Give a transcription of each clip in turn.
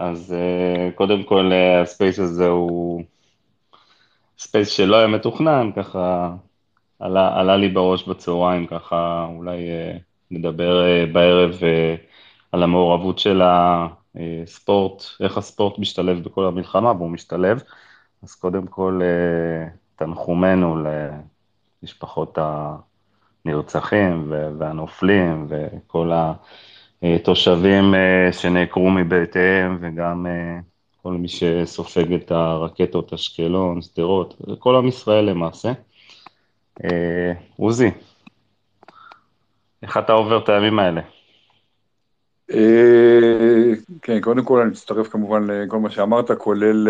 אז אה, קודם כל ה space הזה הוא space שלא היה מתוכנן, ככה עלה, עלה לי בראש בצהריים, ככה אולי אה, נדבר בערב על המעורבות של הספורט, איך הספורט משתלב בכל המלחמה, והוא משתלב. אז קודם כל, תנחומינו למשפחות הנרצחים והנופלים וכל התושבים שנעקרו מבתיהם וגם כל מי שסופג את הרקטות, אשקלון, שדרות, כל עם ישראל למעשה. עוזי, איך אתה עובר את הימים האלה? כן, קודם כל אני מצטרף כמובן לכל מה שאמרת, כולל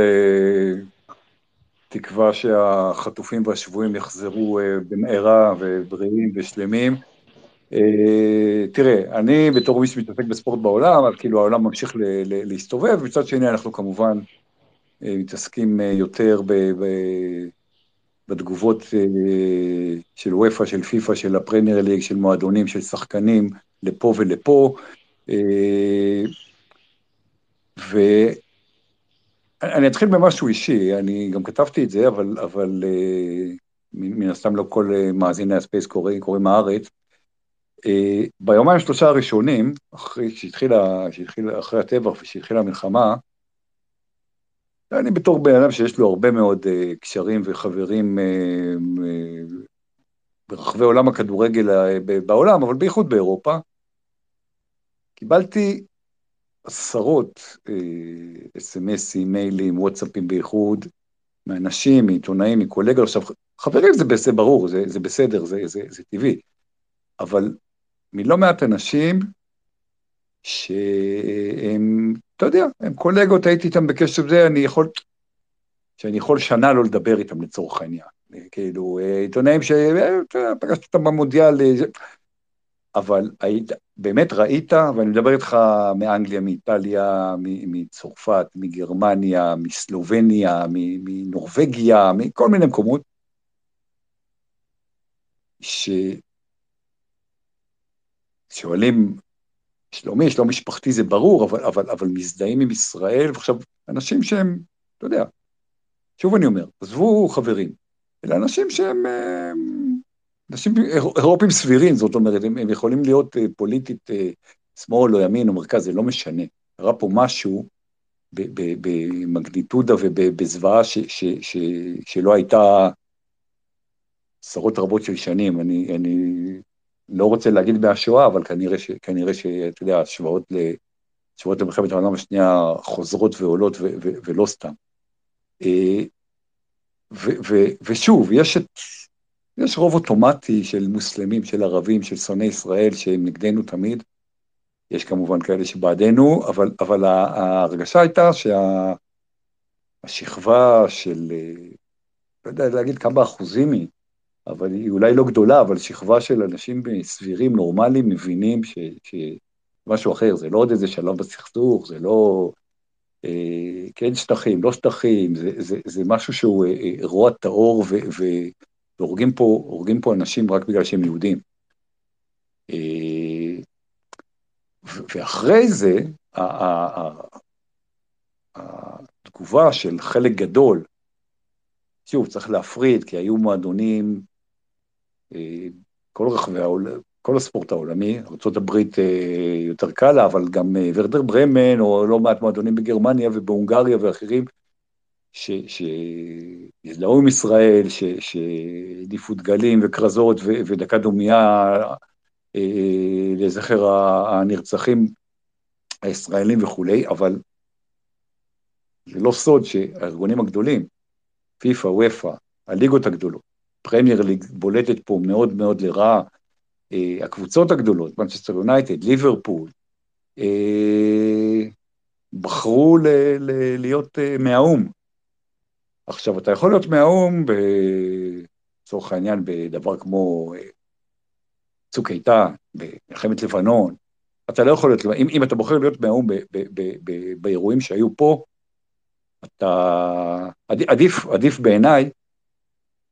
תקווה שהחטופים והשבויים יחזרו במהרה ובריאים ושלמים. תראה, אני בתור מי שמתעסק בספורט בעולם, אז כאילו העולם ממשיך להסתובב, מצד שני אנחנו כמובן מתעסקים יותר בתגובות של וופא, של פיפא, של הפרמייר ליג, של מועדונים, של שחקנים, לפה ולפה. ואני אתחיל במשהו אישי, אני גם כתבתי את זה, אבל, אבל מן הסתם לא כל מאזיני הספייס קוראים הארץ. ביומיים שלושה הראשונים, אחרי שהתחילה, שהתחילה, אחרי הטבח ושהתחילה המלחמה, אני בתור בן אדם שיש לו הרבה מאוד uh, קשרים וחברים uh, uh, ברחבי עולם הכדורגל uh, בעולם, אבל בייחוד באירופה, קיבלתי עשרות אס.אם.אסים, מיילים, וואטסאפים בייחוד, מאנשים, מעיתונאים, מקולגות, עכשיו חברים זה, זה ברור, זה, זה בסדר, זה, זה, זה טבעי, אבל מלא מעט אנשים שהם, אתה יודע, הם קולגות, הייתי איתם בקשר זה, אני יכול, שאני יכול שנה לא לדבר איתם לצורך העניין. כאילו, עיתונאים שפגשת אותם במונדיאל, אבל היית, באמת ראית, ואני מדבר איתך מאנגליה, מאיטליה, מצרפת, מגרמניה, מסלובניה, מנורבגיה, מכל מיני מקומות, ש... שואלים, שלומי, שלום משפחתי זה ברור, אבל, אבל, אבל מזדהים עם ישראל, ועכשיו, אנשים שהם, אתה יודע, שוב אני אומר, עזבו חברים, אלה אנשים שהם אנשים אירופים סבירים, זאת אומרת, הם, הם יכולים להיות פוליטית שמאל או ימין או מרכז, זה לא משנה. קרה פה משהו במגניטודה ובזוועה שלא הייתה עשרות רבות של שנים. אני, אני לא רוצה להגיד מהשואה, אבל כנראה, שאתה יודע, השוואות השוואות למלחמת העולם השנייה חוזרות ועולות ו, ו, ולא סתם. ו, ו, ושוב, יש את... יש רוב אוטומטי של מוסלמים, של ערבים, של שונאי ישראל, שהם נגדנו תמיד. יש כמובן כאלה שבעדנו, אבל, אבל ההרגשה הייתה שהשכבה של, לא יודע להגיד כמה אחוזים היא, אבל היא אולי לא גדולה, אבל שכבה של אנשים סבירים, נורמליים, מבינים ש, שמשהו אחר, זה לא עוד איזה שלב בסכסוך, זה לא אה, כן שטחים, לא שטחים, זה, זה, זה משהו שהוא אירוע טהור ו, ו, והורגים פה, פה אנשים רק בגלל שהם יהודים. ואחרי זה, התגובה של חלק גדול, שוב, צריך להפריד, כי היו מועדונים, כל רחבי העולם, כל הספורט העולמי, ארה"ב יותר קל לה, אבל גם ורדר ברמן, או לא מעט מועדונים בגרמניה ובהונגריה ואחרים, שהזדהו עם ישראל, שהעדיפו דגלים וכרזות ודקה דומייה לזכר הנרצחים הישראלים וכולי, אבל זה לא סוד שהארגונים הגדולים, פיפ"א, וופ"א, הליגות הגדולות, פרמייר ליג בולטת פה מאוד מאוד לרעה, הקבוצות הגדולות, מנצ'סטר יונייטד, ליברפול, בחרו להיות מהאו"ם, עכשיו, אתה יכול להיות מהאו"ם, לצורך העניין, בדבר כמו צוק איתן, במלחמת לבנון, אתה לא יכול להיות, אם, אם אתה בוחר להיות מהאו"ם באירועים שהיו פה, אתה, עדיף, עדיף בעיניי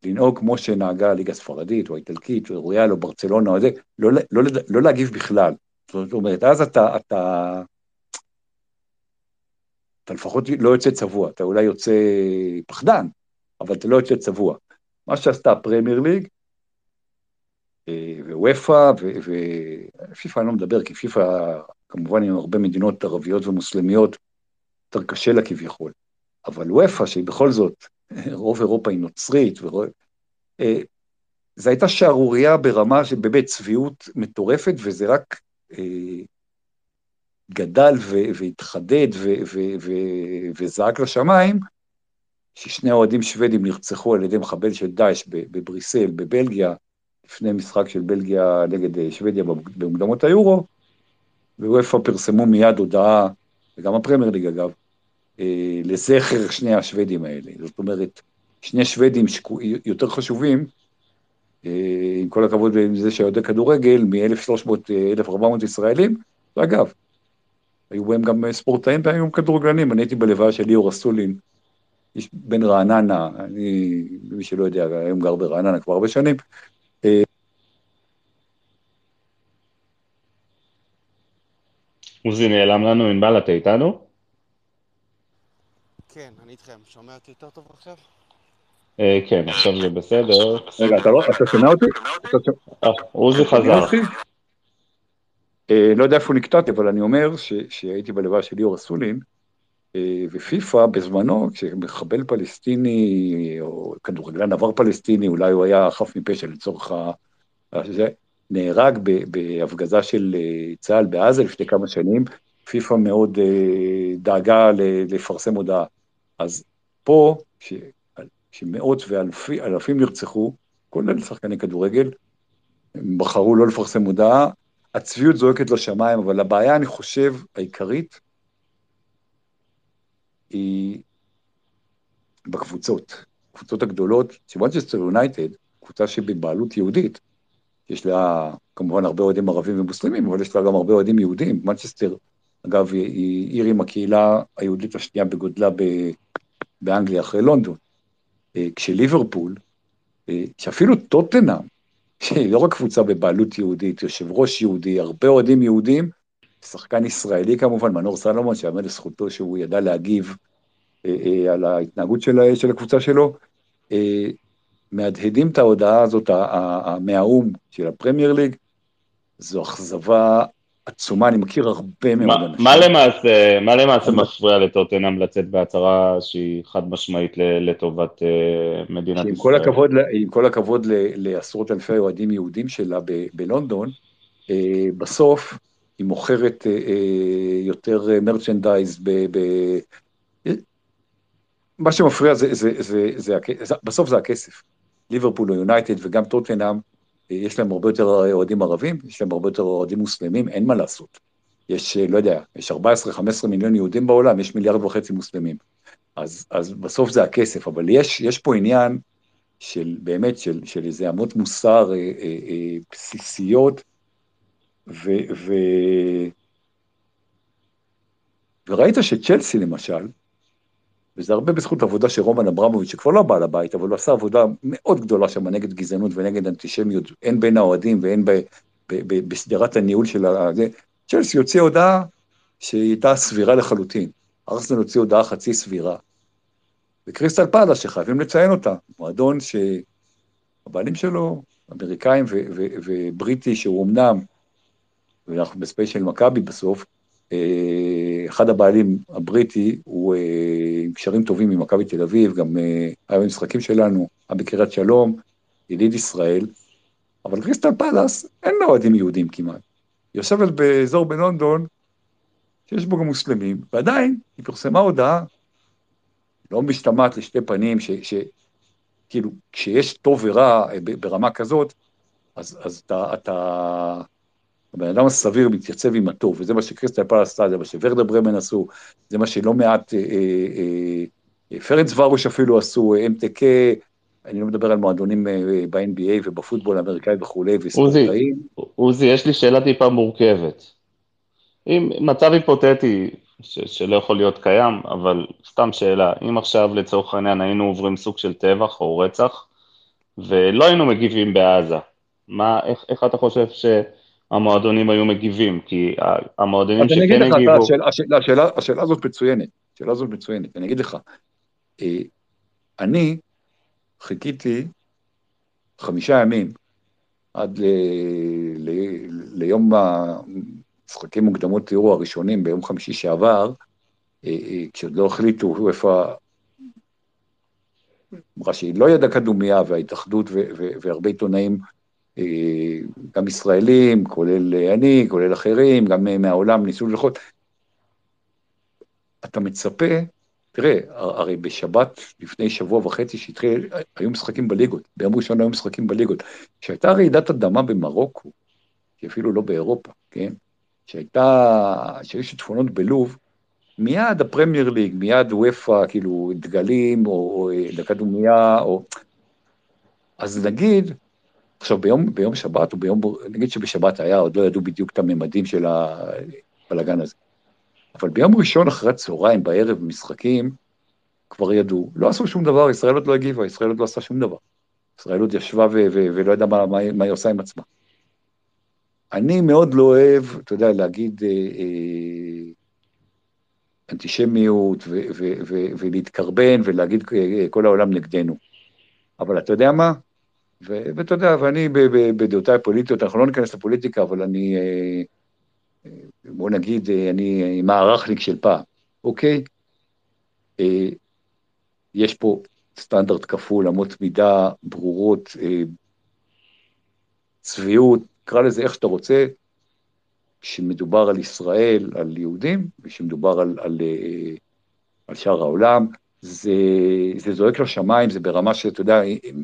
לנהוג כמו שנהגה הליגה הספרדית, או האיטלקית, או ריאל, או ברצלונה, או זה, לא, לא, לא, להגיב בכלל. זאת אומרת, אז אתה, אתה, אתה לפחות לא יוצא צבוע, אתה אולי יוצא פחדן, אבל אתה לא יוצא צבוע. מה שעשתה הפרמייר ליג, וופא, ופיפ"א אני לא מדבר, כי פיפ"א כמובן עם הרבה מדינות ערביות ומוסלמיות, יותר קשה לה כביכול. אבל וופא, שהיא בכל זאת, רוב אירופה היא נוצרית. אה, זו הייתה שערורייה ברמה של באמת צביעות מטורפת, וזה רק אה, גדל והתחדד וזעק לשמיים, ששני אוהדים שוודים נרצחו על ידי מחבל של דאעש בבריסל, בבלגיה, לפני משחק של בלגיה נגד אה, שוודיה במוקדמות היורו, ווופא פרסמו מיד הודעה, וגם הפרמייר ליג אגב, לזכר שני השוודים האלה. זאת אומרת, שני שוודים שקו, יותר חשובים, אה, עם כל הכבוד לזה שיודע כדורגל, מ-1,300-1,400 ישראלים, ואגב, היו בהם גם ספורטאים והיו גם כדורגלנים, אני הייתי בלוויה של ליאור אסולין, איש בן רעננה, אני, מי שלא יודע, היום גר ברעננה כבר הרבה שנים, עוזי נעלם לנו, ענבל, אתה איתנו? כן, אני איתכם. שומע אותי יותר טוב עכשיו? אה, כן, עכשיו זה בסדר. רגע, אתה לא, אתה שומע אותי? אה, עוזי חזר. אה, לא יודע איפה נקטעתי, אבל אני אומר שהייתי בלוויה של ליאור אסולין, ופיפ"א בזמנו, כשמחבל פלסטיני, או כדורגלן עבר פלסטיני, אולי הוא היה חף מפשע לצורך ה... נהרג בהפגזה של אה, צה"ל בעזה לפני כמה שנים, פיפ"א מאוד אה, דאגה לפרסם הודעה. אז פה, שמאות ואלפים נרצחו, כולל שחקני כדורגל, הם בחרו לא לפרסם הודעה, הצביעות זועקת לשמיים, אבל הבעיה, אני חושב, העיקרית, היא בקבוצות. הקבוצות הגדולות, שמנצ'סטר יונייטד, קבוצה שבבעלות יהודית, יש לה כמובן הרבה אוהדים ערבים ומוסלמים, אבל יש לה גם הרבה אוהדים יהודים. מנצ'סטר, אגב, היא עיר עם הקהילה היהודית השנייה בגודלה באנגליה אחרי לונדון. אה, כשליברפול, אה, שאפילו טוטנאם, שהיא לא רק קבוצה בבעלות יהודית, יושב ראש יהודי, הרבה אוהדים יהודים, שחקן ישראלי כמובן, מנור סלומון, שיאמר לזכותו שהוא ידע להגיב אה, על ההתנהגות של, של הקבוצה שלו, מהדהדים את ההודעה הזאת מהאו"ם של הפרמייר ליג, זו אכזבה עצומה, אני מכיר הרבה מאוד אנשים. מה למעשה, מה למעשה מפריע לטוטנאם לצאת בהצהרה שהיא חד משמעית לטובת אה, מדינת ישראל? כל הכבוד, עם כל הכבוד לעשרות אלפי אוהדים יהודים שלה בלונדון, אה, בסוף היא מוכרת אה, יותר מרצ'נדייז ב... מה שמפריע זה, זה, זה, זה, זה, בסוף זה הכסף. ליברפול או יונייטד וגם טוטנאם, יש להם הרבה יותר אוהדים ערבים, יש להם הרבה יותר אוהדים מוסלמים, אין מה לעשות. יש, אה, לא יודע, יש 14-15 מיליון יהודים בעולם, יש מיליארד וחצי מוסלמים. אז, אז בסוף זה הכסף, אבל יש, יש פה עניין של באמת, של, של איזה אמות מוסר אה, אה, אה, בסיסיות, ו, ו, וראית שצ'לסי למשל, וזה הרבה בזכות עבודה של רומן אברמוביץ', שכבר לא בעל הבית, אבל הוא עשה עבודה מאוד גדולה שם נגד גזענות ונגד אנטישמיות, הן בין האוהדים והן בשדרת הניהול של ה... צ'לסי הוציא הודעה שהיא הייתה סבירה לחלוטין. ארסנל הוציא הודעה חצי סבירה. וקריסטל פאלאס, שחייבים לציין אותה, מועדון שהבעלים שלו, אמריקאים ובריטי, שהוא אמנם, ואנחנו ב space של מכבי בסוף, אחד הבעלים הבריטי הוא אה, עם קשרים טובים עם מכבי תל אביב, גם אה, היה במשחקים שלנו, היה בקריית שלום, ידיד ישראל, אבל קריסטל פלאס אין לה אוהדים יהודים כמעט. היא יושבת באזור בלונדון שיש בו גם מוסלמים, ועדיין היא פרסמה הודעה לא משתמעת לשתי פנים, שכאילו כשיש טוב ורע ברמה כזאת, אז, אז אתה, אתה הבן אדם הסביר מתייצב עם הטוב, וזה מה שקריסטל פלס עשתה, זה מה שוורדה ברמן עשו, זה מה שלא מעט, אה, אה, אה, פרנץ ורוש אפילו עשו, MTK, אני לא מדבר על מועדונים אה, ב-NBA ובפוטבול האמריקאי וכולי, וספורטאים. עוזי, יש לי שאלה טיפה מורכבת. אם מצב היפותטי ש- שלא יכול להיות קיים, אבל סתם שאלה, אם עכשיו לצורך העניין היינו עוברים סוג של טבח או רצח, ולא היינו מגיבים בעזה, מה, איך, איך אתה חושב ש... המועדונים היו מגיבים, כי המועדונים שכן הגיבו... השאלה, השאלה, השאלה הזאת מצוינת. השאלה הזאת מצוינת. אני אגיד לך, אה, אני חיכיתי חמישה ימים עד ל, ל, ליום המשחקים מוקדמות תיאור הראשונים ביום חמישי שעבר, אה, אה, כשעוד לא החליטו איפה... אמרה שהיא לא ידעה כדומייה וההתאחדות והרבה עיתונאים, גם ישראלים, כולל אני, כולל אחרים, גם מהעולם ניסו ללחוץ. אתה מצפה, תראה, הרי בשבת לפני שבוע וחצי שהתחיל, היו משחקים בליגות, ביום ראשון היו משחקים בליגות. כשהייתה רעידת אדמה במרוקו, שהיא אפילו לא באירופה, כן? שהייתה, שהיו שיטפונות בלוב, מיד הפרמייר ליג, מיד וופא, כאילו דגלים, או, או לכדומייה, או... אז נגיד, עכשיו ביום, ביום שבת, או ביום, נגיד שבשבת היה, עוד לא ידעו בדיוק את הממדים של הבלאגן הזה. אבל ביום ראשון אחרי הצהריים, בערב, במשחקים, כבר ידעו, לא עשו שום דבר, ישראל עוד לא הגיבה, ישראל עוד לא עשה שום דבר. ישראל עוד ישבה ו- ו- ולא ידעה מה, מה, מה היא עושה עם עצמה. אני מאוד לא אוהב, אתה יודע, להגיד אה, אה, אנטישמיות ו- ו- ו- ולהתקרבן ולהגיד אה, כל העולם נגדנו. אבל אתה יודע מה? ואתה יודע, ואני בדעותיי הפוליטיות, אנחנו לא ניכנס לפוליטיקה, אבל אני, אה, אה, בוא נגיד, אני מערכניק של פעם, אוקיי? יש פה סטנדרט כפול, אמות מידה ברורות, צביעות, קרא לזה איך שאתה רוצה, כשמדובר על ישראל, על יהודים, וכשמדובר על, על, אה, על שאר העולם, זה, זה זועק לשמיים, זה ברמה שאתה יודע,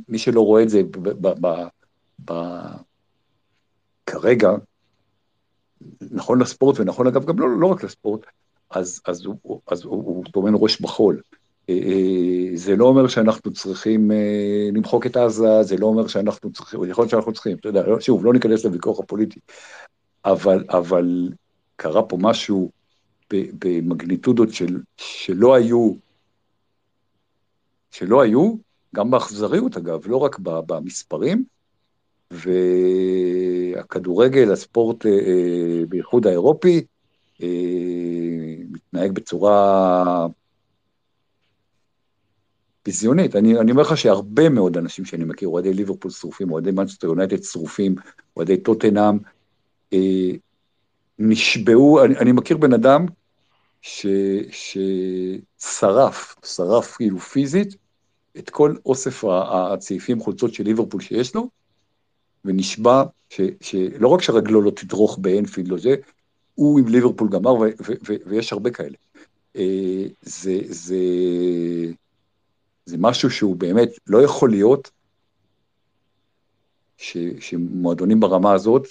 מי שלא רואה את זה ב, ב, ב, ב, כרגע, נכון לספורט, ונכון אגב גם לא, לא רק לספורט, אז, אז, הוא, אז הוא, הוא טומן ראש בחול. אה, אה, זה לא אומר שאנחנו צריכים למחוק את עזה, זה לא אומר שאנחנו צריכים, יכול להיות שאנחנו צריכים, אתה יודע, שוב, לא ניכנס לוויכוח הפוליטי, אבל, אבל קרה פה משהו במגניטודות של, שלא היו, שלא היו, גם באכזריות אגב, לא רק במספרים, והכדורגל, הספורט אה, אה, באיחוד האירופי, אה, מתנהג בצורה ביזיונית. אני, אני אומר לך שהרבה מאוד אנשים שאני מכיר, אוהדי ליברפול שרופים, אוהדי מנצ'סטר יונייטד שרופים, אוהדי טוטנאם, אה, נשבעו, אני, אני מכיר בן אדם ששרף, שרף כאילו פיזית, את כל אוסף הצעיפים חולצות של ליברפול שיש לו, ונשבע ש, שלא רק שרגלו לא תדרוך באנפילד, לא זה, הוא עם ליברפול גמר, ו, ו, ו, ויש הרבה כאלה. אה, זה, זה, זה משהו שהוא באמת לא יכול להיות ש, שמועדונים ברמה הזאת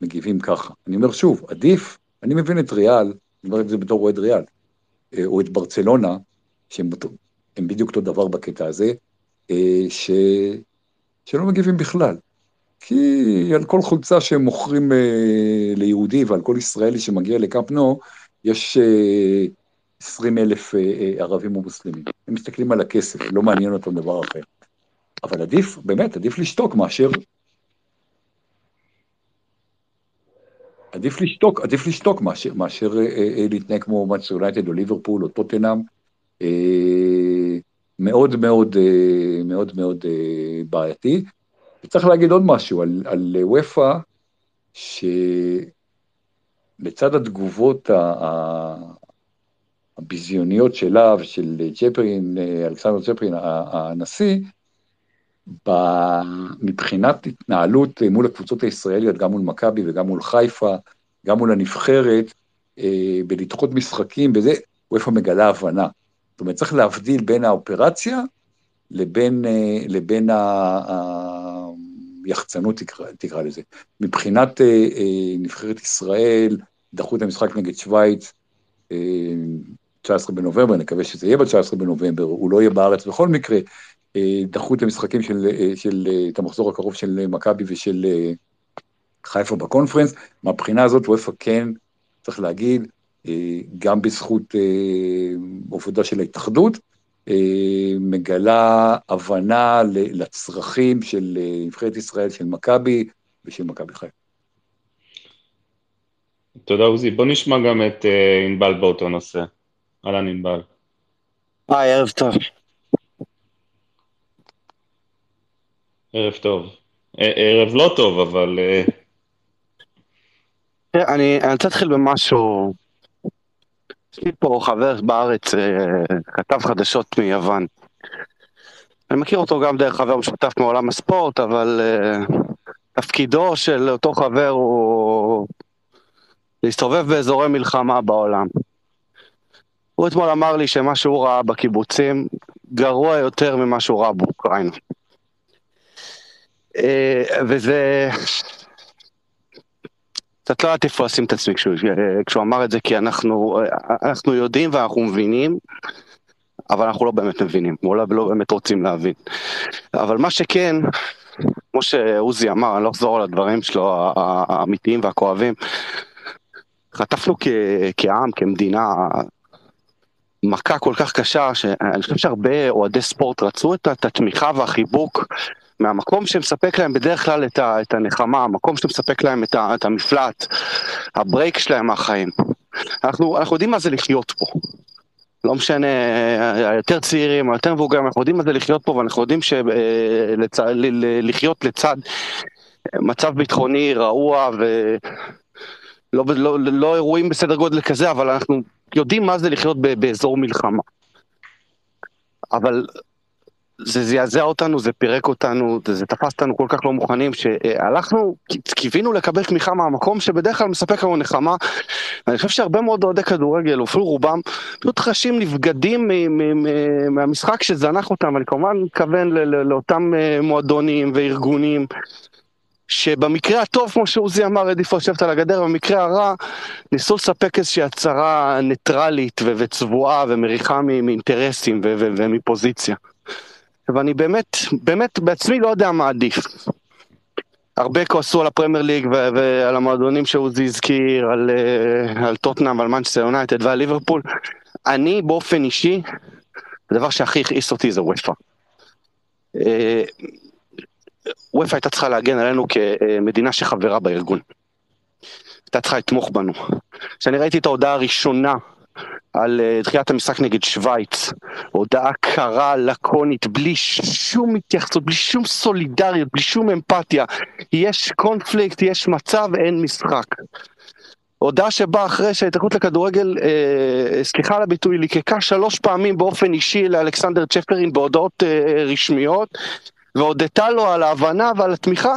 מגיבים ככה. אני אומר שוב, עדיף, אני מבין את ריאל, אני אומר את זה בתור אוהד ריאל, אה, או את ברצלונה, שהם בדיוק אותו דבר בקטע הזה, אה, ש, שלא מגיבים בכלל. כי על כל חולצה שהם מוכרים אה, ליהודי ועל כל ישראלי שמגיע לקפנו, יש 20 אלף ערבים ומוסלמים. הם מסתכלים על הכסף, לא מעניין אותם דבר אחר. אבל עדיף, באמת, עדיף לשתוק מאשר עדיף לשתוק, עדיף לשתוק מאשר, מאשר אה, אה, להתנהג כמו מצ'ר יונייטד או ליברפול או טוטנאם. אה, מאוד מאוד אה, מאוד מאוד אה, בעייתי. וצריך להגיד עוד משהו על, על וופא, שלצד התגובות הביזיוניות שלה ושל צ'פרין, אה, אלכסנדר צ'פרין, הנשיא, מבחינת התנהלות מול הקבוצות הישראליות, גם מול מכבי וגם מול חיפה, גם מול הנבחרת, בלדחות משחקים וזה, איפה מגלה הבנה. זאת אומרת, צריך להבדיל בין האופרציה לבין, אה, לבין היחצנות, תקרא, תקרא לזה. מבחינת אה, נבחרת ישראל, דחו את המשחק נגד שווייץ, 19 בנובמבר, נקווה שזה יהיה ב-19 בנובמבר, הוא לא יהיה בארץ בכל מקרה, אה, דחו את המשחקים של, אה, של, אה, את המחזור הקרוב של מכבי ושל חיפה בקונפרנס, מהבחינה הזאת וופא כן, צריך להגיד, גם בזכות עבודה של ההתאחדות, מגלה הבנה לצרכים של נבחרת ישראל, של מכבי ושל מכבי חיפה. תודה עוזי, בוא נשמע גם את ענבל באותו נושא. אהלן ענבל. היי, ערב טוב. ערב טוב. ערב לא טוב, אבל אה, אני רוצה להתחיל במשהו. יש לי פה חבר בארץ, אה, כתב חדשות מיוון. אני מכיר אותו גם דרך חבר משותף מעולם הספורט, אבל אה, תפקידו של אותו חבר הוא להסתובב באזורי מלחמה בעולם. הוא אתמול אמר לי שמה שהוא ראה בקיבוצים גרוע יותר ממה שהוא ראה באוקראינה. אה, וזה... קצת לא איפה לשים את עצמי כשהוא, אה, כשהוא אמר את זה, כי אנחנו, אה, אנחנו יודעים ואנחנו מבינים, אבל אנחנו לא באמת מבינים, אולי לא באמת רוצים להבין. אבל מה שכן, כמו שעוזי אמר, אני לא אחזור על הדברים שלו, האמיתיים והכואבים, חטפנו כ, כעם, כמדינה, מכה כל כך קשה, שאני חושב שהרבה אוהדי ספורט רצו את התמיכה והחיבוק מהמקום שמספק להם בדרך כלל את, ה, את הנחמה, המקום שמספק להם את, ה, את המפלט, הברייק שלהם מהחיים. אנחנו, אנחנו יודעים מה זה לחיות פה. לא משנה, היותר צעירים, היותר מבוגרים, אנחנו יודעים מה זה לחיות פה ואנחנו יודעים שלחיות לצד מצב ביטחוני רעוע ולא לא, לא אירועים בסדר גודל כזה, אבל אנחנו יודעים מה זה לחיות באזור מלחמה. אבל זה זעזע אותנו, זה פירק אותנו, זה, תפס אותנו כל כך לא מוכנים, שהלכנו, קיווינו לקבל תמיכה מהמקום שבדרך כלל מספק לנו נחמה. אני חושב שהרבה מאוד אוהדי כדורגל, אפילו רובם, פשוט חשים נבגדים מהמשחק שזנח אותם, אני כמובן מתכוון לאותם אה, מועדונים וארגונים. שבמקרה הטוב, כמו שעוזי אמר, העדיפו לשבת על הגדר, במקרה הרע, ניסו לספק איזושהי הצהרה ניטרלית וצבועה ומריחה מאינטרסים ומפוזיציה. ואני באמת, באמת בעצמי לא יודע מה עדיף. הרבה כעסו על הפרמייר ליג ו- ועל המועדונים שעוזי הזכיר, על, אה, על טוטנאם, על מנצ'סטר יונייטד ועל ליברפול. אני באופן אישי, הדבר שהכי הכעיס אותי זה וופא. אה, וופא הייתה צריכה להגן עלינו כמדינה שחברה בארגון. הייתה צריכה לתמוך בנו. כשאני ראיתי את ההודעה הראשונה על אה, דחיית המשחק נגד שווייץ, הודעה קרה, לקונית, בלי שום התייחסות, בלי שום סולידריות, בלי שום אמפתיה. יש קונפליקט, יש מצב, אין משחק. הודעה שבאה אחרי שההתאחדות לכדורגל, אה, סליחה על הביטוי, ליקקה שלוש פעמים באופן אישי לאלכסנדר צ'פרין בהודעות אה, רשמיות, והודתה לו על ההבנה ועל התמיכה,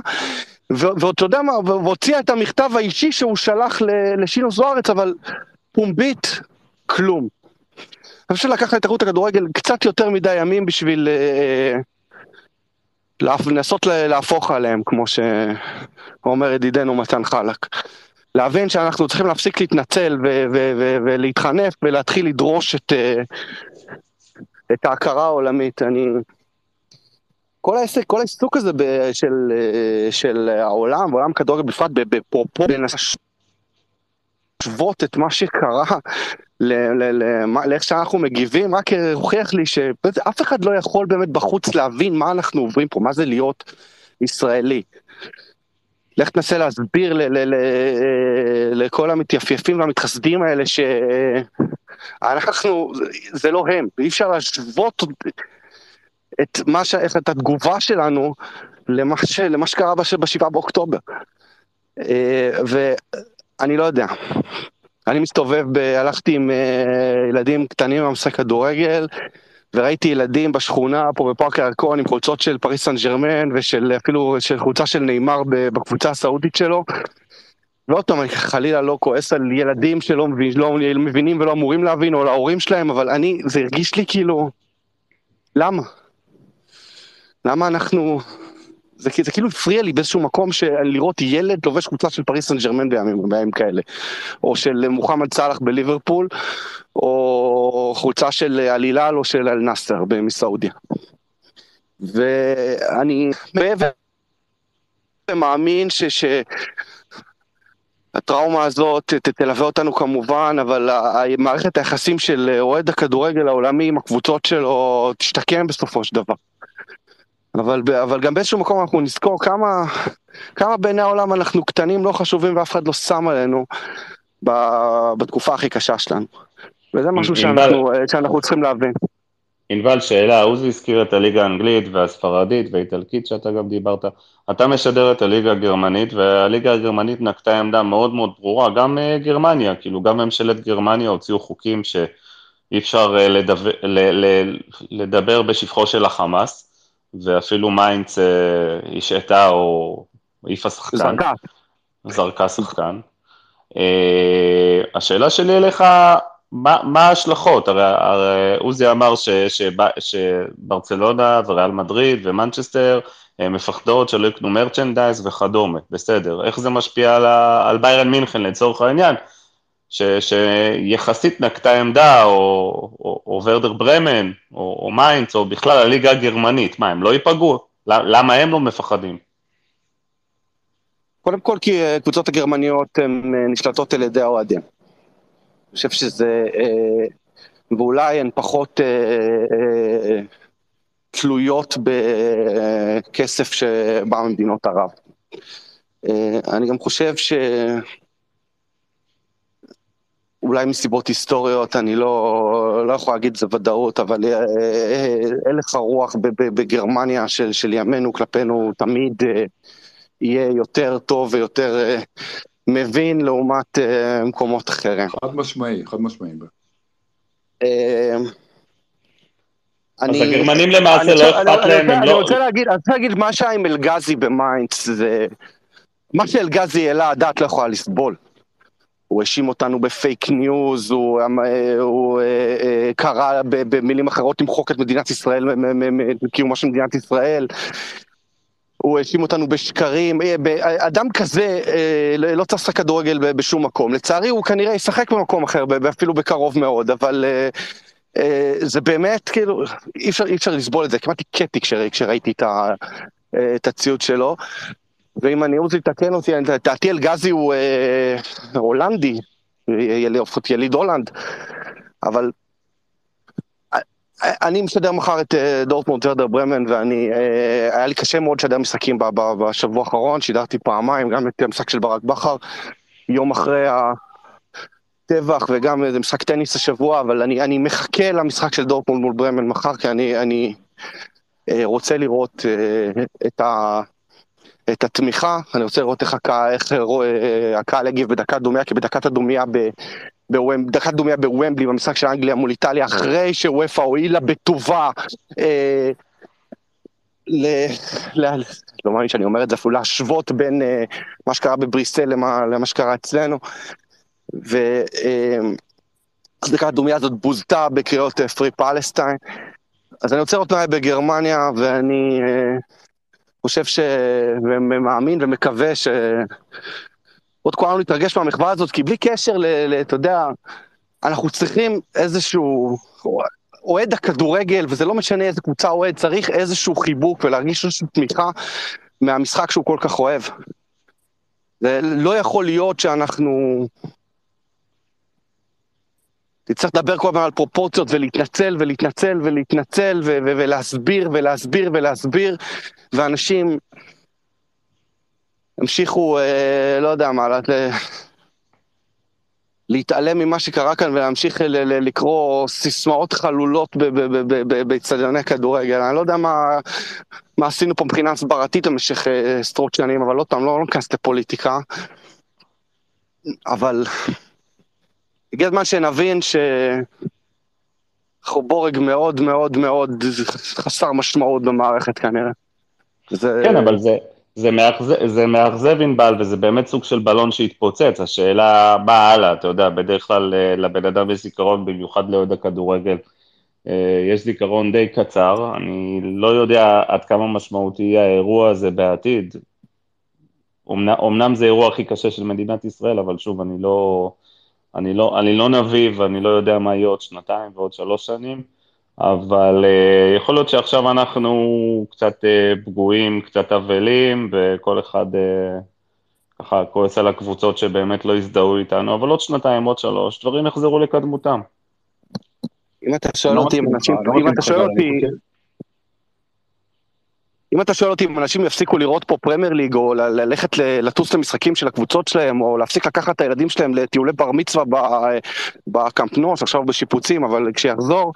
ואתה יודע מה, והוציאה את המכתב האישי שהוא שלח ל- לשינו זוארץ, אבל פומבית, כלום. אני חושב שלקח להתאחדות הכדורגל קצת יותר מדי ימים בשביל אה, להפ- לנסות ל- להפוך עליהם, כמו שאומר ידידנו מתן חלק. להבין שאנחנו צריכים להפסיק להתנצל ולהתחנף ולהתחיל לדרוש את, אה, את ההכרה העולמית. אני... כל העסק, כל העיסוק הזה של, אה, של העולם, ועולם הכדורגל בפרט, בפרופו, לנסות להשוות את מה שקרה לאיך שאנחנו מגיבים, רק הוכיח לי שאף אחד לא יכול באמת בחוץ להבין מה אנחנו עוברים פה, מה זה להיות ישראלי. לך תנסה להסביר לכל המתייפייפים והמתחסדים האלה שאנחנו, זה לא הם, אי אפשר להשוות את, מה ש... את התגובה שלנו למה, ש... למה שקרה בש... בשבעה באוקטובר. אה, ואני לא יודע. אני מסתובב, ב... הלכתי עם אה, ילדים קטנים במשחק כדורגל, וראיתי ילדים בשכונה פה בפארק הירקון עם חולצות של פריס סן ג'רמן ושל אפילו של חולצה של ניימאר בקבוצה הסעודית שלו. ועוד פעם, אני חלילה לא כועס על ילדים שלא מבין, לא מבינים ולא אמורים להבין, או להורים שלהם, אבל אני, זה הרגיש לי כאילו, למה? למה אנחנו... זה, זה כאילו הפריע לי באיזשהו מקום של לראות ילד לובש קבוצה של פריס סן ג'רמן בימים, בימים כאלה, או של מוחמד סאלח בליברפול, או חולצה של אלילל או של אל-נאסר מסעודיה. ואני מעבר מאמין ש... ש... הטראומה הזאת תלווה אותנו כמובן, אבל מערכת היחסים של אוהד הכדורגל העולמי עם הקבוצות שלו תשתקם בסופו של דבר. אבל, אבל גם באיזשהו מקום אנחנו נזכור כמה, כמה בעיני העולם אנחנו קטנים, לא חשובים ואף אחד לא שם עלינו ב- בתקופה הכי קשה שלנו. וזה משהו שאנחנו, אה, שאנחנו צריכים להבין. ענבל, שאלה, עוזי הזכיר את הליגה האנגלית והספרדית והאיטלקית שאתה גם דיברת. אתה משדר את הליגה הגרמנית, והליגה הגרמנית נקטה עמדה מאוד מאוד ברורה, גם אה, גרמניה, כאילו גם ממשלת גרמניה הוציאו חוקים שאי אפשר אה, לדבר, לדבר בשבחו של החמאס, ואפילו מיינץ אה, השעתה או העיפה שחקן. זרקה. זרקה שחקן. אה, השאלה שלי אליך, מה, מה ההשלכות? הרי, הרי עוזי אמר ש, שבא, שברצלונה וריאל מדריד ומנצ'סטר אה, מפחדות שלא יקנו merchandise וכדומה, בסדר. איך זה משפיע על, על ביירן מינכן לצורך העניין? ש, שיחסית נקטה עמדה, או, או, או ורדר ברמן, או, או מיינץ, או בכלל הליגה הגרמנית, מה, הם לא ייפגעו? למה הם לא מפחדים? קודם כל כי אה, הקבוצות הגרמניות הן אה, נשלטות על ידי האוהדים. אני חושב שזה, אה, ואולי הן פחות אה, אה, תלויות בכסף שבא ממדינות ערב. אה, אני גם חושב ש... אולי מסיבות היסטוריות, אני לא, לא יכול להגיד את זה ודאות, אבל אה, אה, הלך הרוח בגרמניה של, של ימינו כלפינו תמיד אה, יהיה יותר טוב ויותר אה, מבין לעומת אה, מקומות אחרים. חד משמעי, חד משמעי. אה, אז הגרמנים למעשה אני לא אכפת אני- להם, אני הם לא- אני רוצה להגיד, אני רוצה להגיד מה שהיה עם אלגזי במיינץ, זה... מה שאלגזי העלה, הדעת לא יכולה לסבול. הוא האשים אותנו ב fake news, הוא, אה, הוא אה, אה, קרא ב- במילים אחרות למחוק את מדינת ישראל, מקיומה של מדינת ישראל. הוא האשים אותנו בשקרים, אדם כזה לא לא צריך לשחק כדורגל בשום מקום. לצערי הוא כנראה ישחק במקום אחר, אפילו בקרוב מאוד, אבל זה באמת, כאילו, אי אפשר, אי אפשר לסבול את זה, כמעט הכיתי כשרא- כשראיתי את הציוד שלו. ואם אני רוצה לתקן אותי, לדעתי אלגזי הוא אה, הולנדי, לפחות יליד הולנד, אבל אה, אני משדר מחר את אה, דורטמונד ורדר ברמן, ואני, אה, היה לי קשה מאוד לשדר משחקים בשבוע האחרון, שידרתי פעמיים, גם את המשחק של ברק בכר, יום אחרי הטבח, וגם איזה משחק טניס השבוע, אבל אני, אני מחכה למשחק של דורטמונד מול ברמן מחר, כי אני, אני אה, רוצה לראות אה, את ה... את התמיכה, אני רוצה לראות איך, הקה, איך אה, הקהל יגיב בדקת דומיה, כי בדקת הדומיה ב... דקת דומיה בוומבלי במשחק של אנגליה מול איטליה, אחרי שוופא הואילה בטובה אה, ל... לא מאמין שאני אומר את זה, אפילו להשוות בין אה, מה שקרה בבריסל למה, שקרה אצלנו. ו... אה, אז דקת הדומיה הזאת בוזתה בקריאות פרי פלסטיין. אז אני רוצה לראות מה בגרמניה, ואני... חושב ש... ומאמין ומקווה ש... עוד כולנו נתרגש מהמחווה הזאת, כי בלי קשר ל... ל... אתה יודע, אנחנו צריכים איזשהו... אוהד הכדורגל, וזה לא משנה איזה קבוצה אוהד, צריך איזשהו חיבוק ולהרגיש איזושהי תמיכה מהמשחק שהוא כל כך אוהב. זה לא יכול להיות שאנחנו... תצטרך לדבר כל הזמן על פרופורציות ולהתנצל ולהתנצל ולהתנצל ו- ו- ולהסביר ולהסביר ולהסביר ואנשים המשיכו, אה, לא יודע מה, ל- להתעלם ממה שקרה כאן ולהמשיך ל- ל- לקרוא סיסמאות חלולות ב- ב- ב- ב- באצטדיוני כדורגל. אני לא יודע מה, מה עשינו פה מבחינה הסברתית במשך אה, עשרות שנים, אבל עוד פעם, לא לא ניכנס לפוליטיקה. אבל הגיע הזמן שנבין ש... אנחנו בורג מאוד מאוד מאוד חסר משמעות במערכת כנראה. זה... כן, אבל זה, זה, מאכזב, זה מאכזב ענבל, וזה באמת סוג של בלון שהתפוצץ. השאלה, מה הלאה, אתה יודע, בדרך כלל אה, לבן אדם יש זיכרון, במיוחד לאוהד הכדורגל, אה, יש זיכרון די קצר. אני לא יודע עד כמה משמעותי יהיה האירוע הזה בעתיד. אומנם זה האירוע הכי קשה של מדינת ישראל, אבל שוב, אני לא, אני לא, אני לא נביא ואני לא יודע מה יהיה עוד שנתיים ועוד שלוש שנים. אבל uh, יכול להיות שעכשיו אנחנו קצת uh, פגועים, קצת אבלים, וכל אחד uh, ככה כועס על הקבוצות שבאמת לא הזדהו איתנו, אבל עוד שנתיים, עוד שלוש, דברים יחזרו לקדמותם. אם אתה שואל לא אותי, אם לא אתה שואל אותי, אם אתה שואל אותי אם אנשים יפסיקו לראות פה פרמייר ליג, או ללכת לטוס למשחקים של הקבוצות שלהם, או להפסיק לקחת את הילדים שלהם לטיולי בר מצווה בקמפ נואו, עכשיו בשיפוצים, אבל כשיחזור,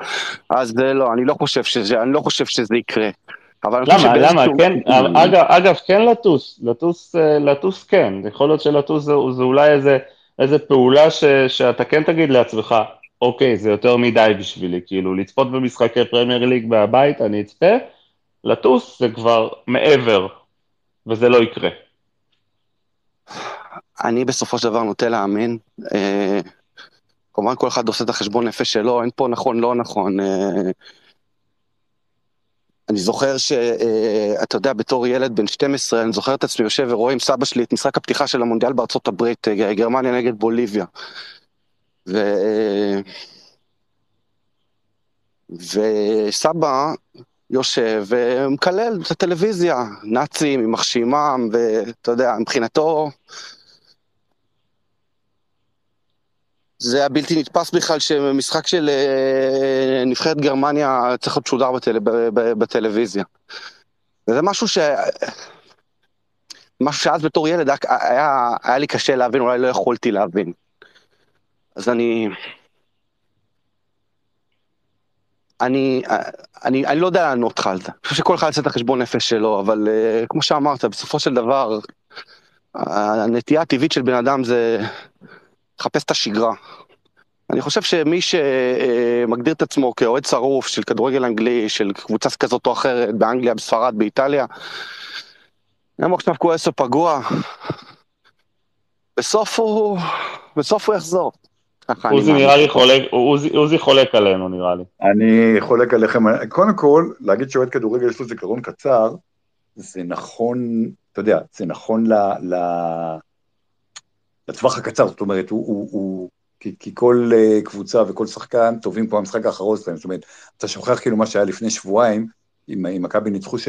אז לא, אני לא חושב שזה, אני לא חושב שזה יקרה. למה, למה, כן, אגב, אגב, כן לטוס, לטוס, אה, לטוס כן, יכול להיות שלטוס זה, זה אולי איזה, איזה פעולה ש, שאתה כן תגיד לעצמך, אוקיי, זה יותר מדי בשבילי, כאילו, לצפות במשחקי פרמייר ליג מהבית, אני אצפה, לטוס זה כבר מעבר, וזה לא יקרה. אני בסופו של דבר נוטה להאמין. אה, כמובן כל אחד עושה את החשבון נפש שלו, אין פה נכון, לא נכון. אה, אני זוכר שאתה יודע, בתור ילד בן 12, אני זוכר את עצמי יושב ורואה עם סבא שלי את משחק הפתיחה של המונדיאל בארצות הברית, גרמניה נגד בוליביה. ו... וסבא יושב ומקלל את הטלוויזיה, נאצים, יימח שמם, ואתה יודע, מבחינתו... זה היה בלתי נתפס בכלל שמשחק של אה, נבחרת גרמניה צריך להיות שודר בטל... בטלוויזיה. וזה משהו ש... משהו שאז בתור ילד היה, היה, לי קשה להבין, אולי לא יכולתי להבין. אז אני... אני, אני, אני לא יודע לענות לך על זה. אני חושב שכל אחד יעשה את החשבון נפש שלו, אבל uh, כמו שאמרת, בסופו של דבר, הנטייה הטבעית של בן אדם זה לחפש את השגרה. אני חושב שמי שמגדיר את עצמו כאוהד שרוף של כדורגל אנגלי, של קבוצה כזאת או אחרת, באנגליה, בספרד, באיטליה, הוא עכשיו כועס או פגוע, בסוף הוא, בסוף הוא יחזור. עוזי נראה לי חולק, עוזי חולק עלינו נראה לי. אני חולק עליכם, קודם כל, להגיד שאוהד כדורגל יש לו זיכרון קצר, זה נכון, אתה יודע, זה נכון ל, ל, לטווח הקצר, זאת אומרת, הוא, הוא, הוא כי, כי כל uh, קבוצה וכל שחקן טובים כמו המשחק האחרון שלהם, זאת אומרת, אתה שוכח כאילו מה שהיה לפני שבועיים, אם מכבי ניצחו 6-0,